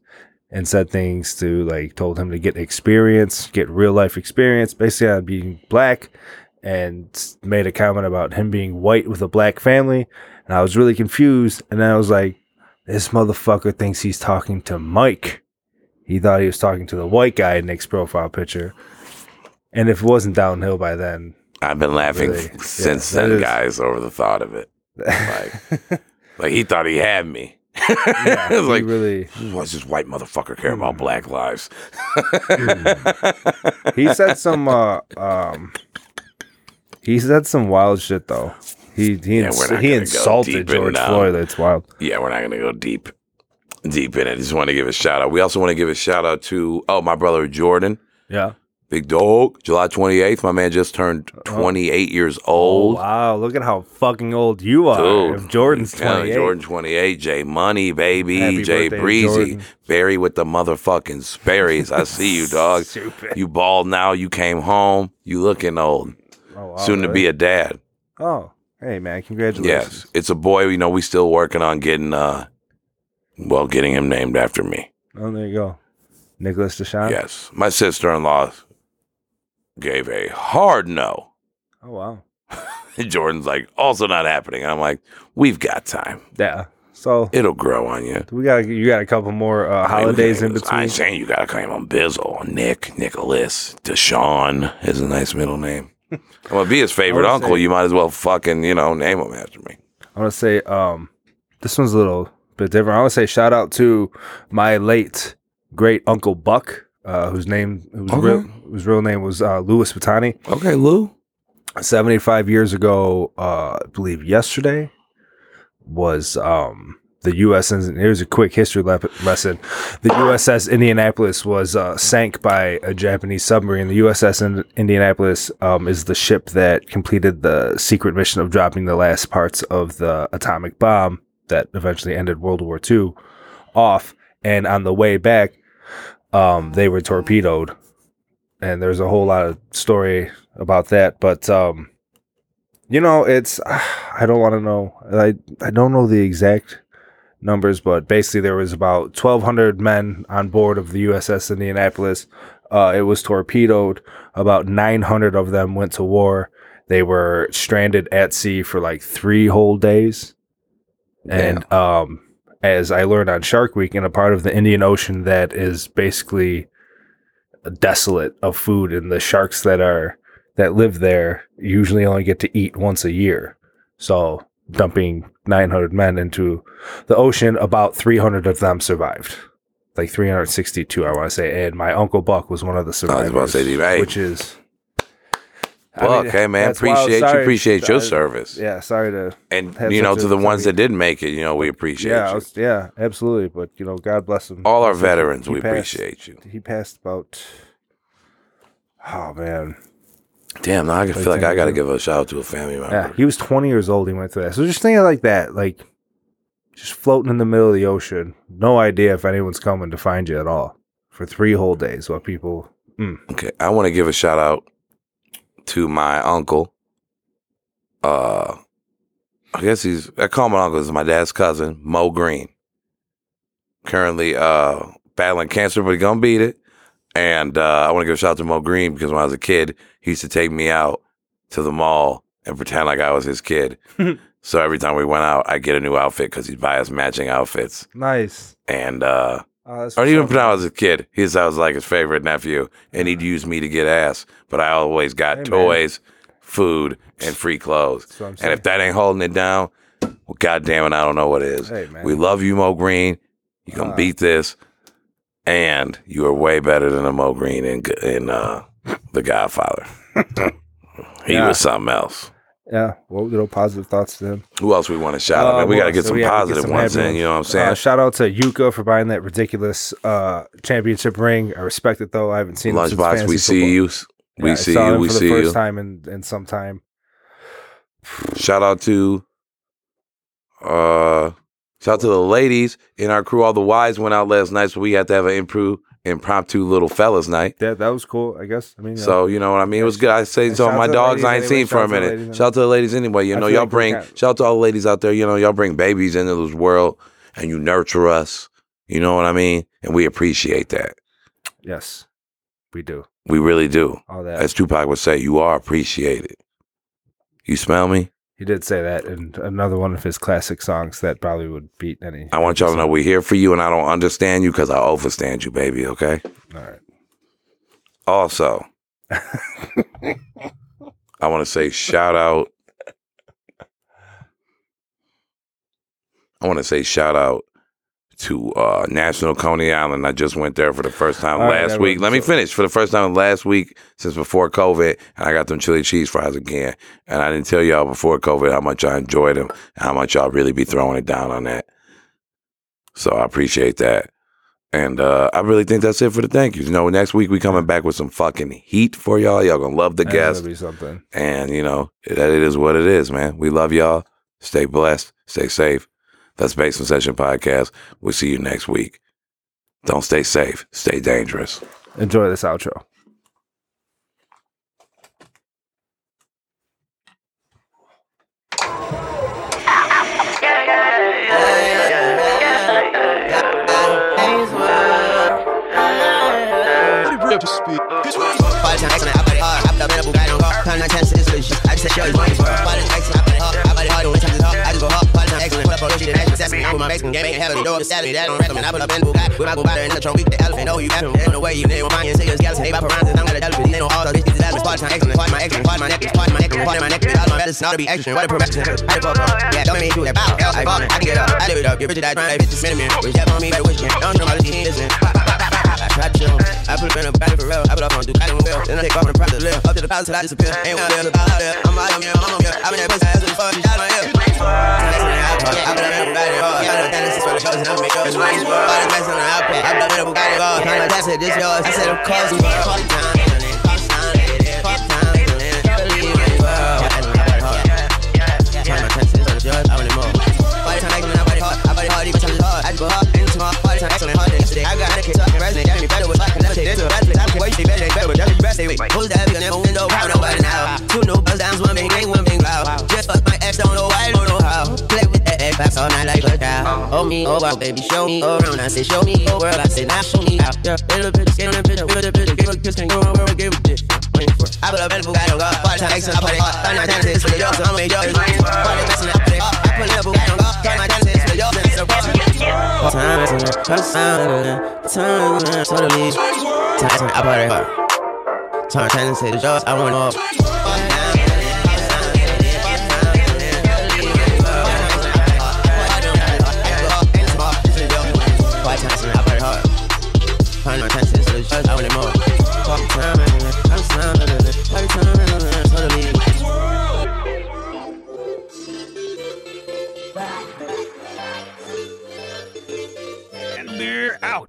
and said things to like told him to get experience, get real life experience, basically on being black, and made a comment about him being white with a black family, and I was really confused, and then I was like, this motherfucker thinks he's talking to Mike. He thought he was talking to the white guy in Nick's profile picture. And if it wasn't downhill by then, I've been laughing Really? since Yeah, then, is- guys, over the thought of it. Like, like he thought he had me. Yeah, it was like, really what's this white motherfucker care about black lives? he said some uh um he said some wild shit though. He he, Yeah, ins- he insulted deep in george floyd. That's wild. yeah, we're not gonna go deep, deep in it. Just want to give a shout out. We also want to give a shout out to oh my brother Jordan, yeah big dog. July twenty eighth, my man just turned twenty eight years old. oh wow look at how fucking old you are Dude, if jordan's yeah, 28 Jordan 28, Jay Money, baby, Happy Jay birthday, Breezy, Jordan. Barry with the motherfucking Sperry's. I see you, dog. Stupid. You bald now. You came home. You looking old. oh, wow, Soon to be a dad. oh hey man congratulations Yes, it's a boy. You know, we still working on getting, uh, well, getting him named after me. oh there you go nicholas deshawn Yes, my sister in law gave a hard no. oh wow Jordan's like, also not happening. I'm like, we've got time. yeah so It'll grow on you. we got you got a couple more uh, holidays in between. I between ain't saying you gotta claim on Bizzle, Nick, Nicholas, Deshaun is a nice middle name. I'm gonna be his favorite uncle. say- You might as well fucking, you know, name him after me. I want to say um, this one's a little bit different. I want to say shout out to my late great uncle Buck, uh, whose name whose Okay. real whose real name was uh, Louis Patani. Okay, Lou. Seventy five years ago, uh, I believe yesterday was um, the USS. Here's a quick history lep- lesson. The USS Indianapolis was uh, sank by a Japanese submarine. The USS in- Indianapolis um, is the ship that completed the secret mission of dropping the last parts of the atomic bomb that eventually ended World War II off. And on the way back, um, they were torpedoed. And there's a whole lot of story about that. But um, you know, it's I don't want to know. I I don't know the exact numbers, but basically there was about 1,200 men on board of the USS Indianapolis. Uh, it was torpedoed. About 900 of them went to war. They were stranded at sea for like three whole days. And um, as I learned on Shark Week, in a part of the Indian Ocean that is basically desolate of food, and the sharks that are that live there usually only get to eat once a year. So dumping 900 men into the ocean, about 300 of them survived. Like 362, I want to say. And my uncle Buck was one of the survivors. about to say, which is. I mean, hey man, appreciate you, appreciate your I- service. Yeah, sorry to. And you know, to the ones that didn't make it, you know, we appreciate Yeah, you. was- yeah, absolutely. But you know, God bless them. All our He veterans, we passed- appreciate you. He passed about. Oh man, Damn, now I feel like I gotta give a shout out to a family member. Yeah, he was 20 years old. He went through that. So just think of like that, like just floating in the middle of the ocean. No idea if anyone's coming to find you at all for three whole days while people Mm. Okay, I want to give a shout out to my uncle. Uh, I guess he's I call him my uncle. He's my dad's cousin, Mo Green. Currently, uh, battling cancer, but he gonna beat it. And uh, I want to give a shout out to Mo Green because when I was a kid, he used to take me out to the mall and pretend like I was his kid. so every time we went out, I get a new outfit because he'd buy us matching outfits. Nice. And uh, Oh, or even when I was a kid, he's I was like his favorite nephew, and he'd use me to get ass. But I always got Hey, man. toys, food, and free clothes. That's what I'm And if that ain't holding it down, well, God damn it, I don't know what is. Hey, man. We love you, Moe Greene. You gonna Ah. beat this, and you are way better than the Mo Green in in uh, The Godfather. he Yeah. was something else. Yeah. Well, little positive thoughts to them. Who else we want to shout out? Uh, man? We who got to get So some gotta get some ones in. You know what I'm Uh, saying? shout out to Yuka for buying that ridiculous uh, championship ring. I respect it though. I haven't seen Lunchbox, we see football. you. We Yeah, see you. We for the see first you. time in, in some time. Shout out to uh shout out to the ladies in our crew. All the wives went out last night, so we had to have an improv impromptu little fellas night. Yeah, that was cool. I guess. I mean. So uh, you know what I mean. It was good. I say so. My dogs I ain't anyway. seen for a out to the minute. Shout out to the ladies anyway. You know, y'all like bring shout out to all the ladies out there. You know, y'all bring babies into this world and you nurture us. You know what I mean? And we appreciate that. yes, we do We really do. all that. As Tupac would say, you are appreciated. You smell me? He did say that in another one of his classic songs that probably would beat any. I want y'all to know we're here for you, and I don't understand you because I overstand you, baby. Okay. All right. Also, I want to say shout out. I want to say shout out to uh, National Coney Island. I just went there for the first time All right, last that week. Let me finish. For the first time last week since before COVID, and I got them chili cheese fries again. And I didn't tell y'all before COVID how much I enjoyed them, and how much y'all really be throwing it down on that. So I appreciate that. And uh, I really think that's it for the thank yous. You know, next week we coming back with some fucking heat for y'all. Y'all gonna love the That's be something. And you know, that it is what it is, man. We love y'all. Stay blessed. Stay safe. That's Basement Session Podcast. We'll see you next week. Don't stay safe. Stay dangerous. Enjoy this outro. Body time excellent, I body hard. I put up in a Bugatti on car. Time nine ten six is I just said show you money this and action. I'm with my Mexican game. Ain't having the door. Saturday that don't recommend. I put up in Bugatti with my body in the trunk. Week the elephant. Know you haven't. Ain't no way you on mine. Say it's galaxy. They paparazzi. I'm not a elephant. They know all the bitches. That's body time excellent. Part my excellent. Part my necklace. Part my necklace. Part my necklace. All my medicine. All to be extra. What a perfection. I fuck up. Yeah, don't make me do that. Bow. I ball. I can get up. I live it up. Get rich. I try. Bitch, spend a minute. Wish that on me. Better wish me. Don't know my little listen. I 'em. I put up in a body for real. I put up on Ducati and Will. Then I take off on the private live. Up to the palace till I disappear. Ain't one there, live about there. I'm out of here. I'm on here. I'm in that pussy ass with the fuck. She shot my ear. I put up in a Bugatti hard. I know that this is for the shows and I'm make yours. Body bags on the output. I put up in a Bugatti hard. Time like that said this yours. He said of course you are. Fuck time, I. Stay better. They better. But best. Stay wait. Who's that? I don't know about it now. Two new buzz downs. One big. One big loud. Just fuck my ex. Don't know why. Don't know how. Play with that egg pass all night like a cow. Oh me. Oh wow. Baby show me. Go around. I say show me. Go world. I say now show me out. Yeah. Little bit. Skin on the picture. Little bit. Give a kiss. Can go on where I give a dick. I put up in the Bugatti God. Body time excellent. I it hard. Turn my to for the jokes. I'm a excellent. I put it hard. I put in the Bugatti God. Turn my jokes. And so Time excellent. Time excellent. Time excellent. Totally. Time excellent. I put it hard. Time to the jokes. I want more. Body time excellent. I put it hard. Turn my time to the jokes. I want it more. Fuck time excellent. Time excellent. Every time excellent. Totally. They're out.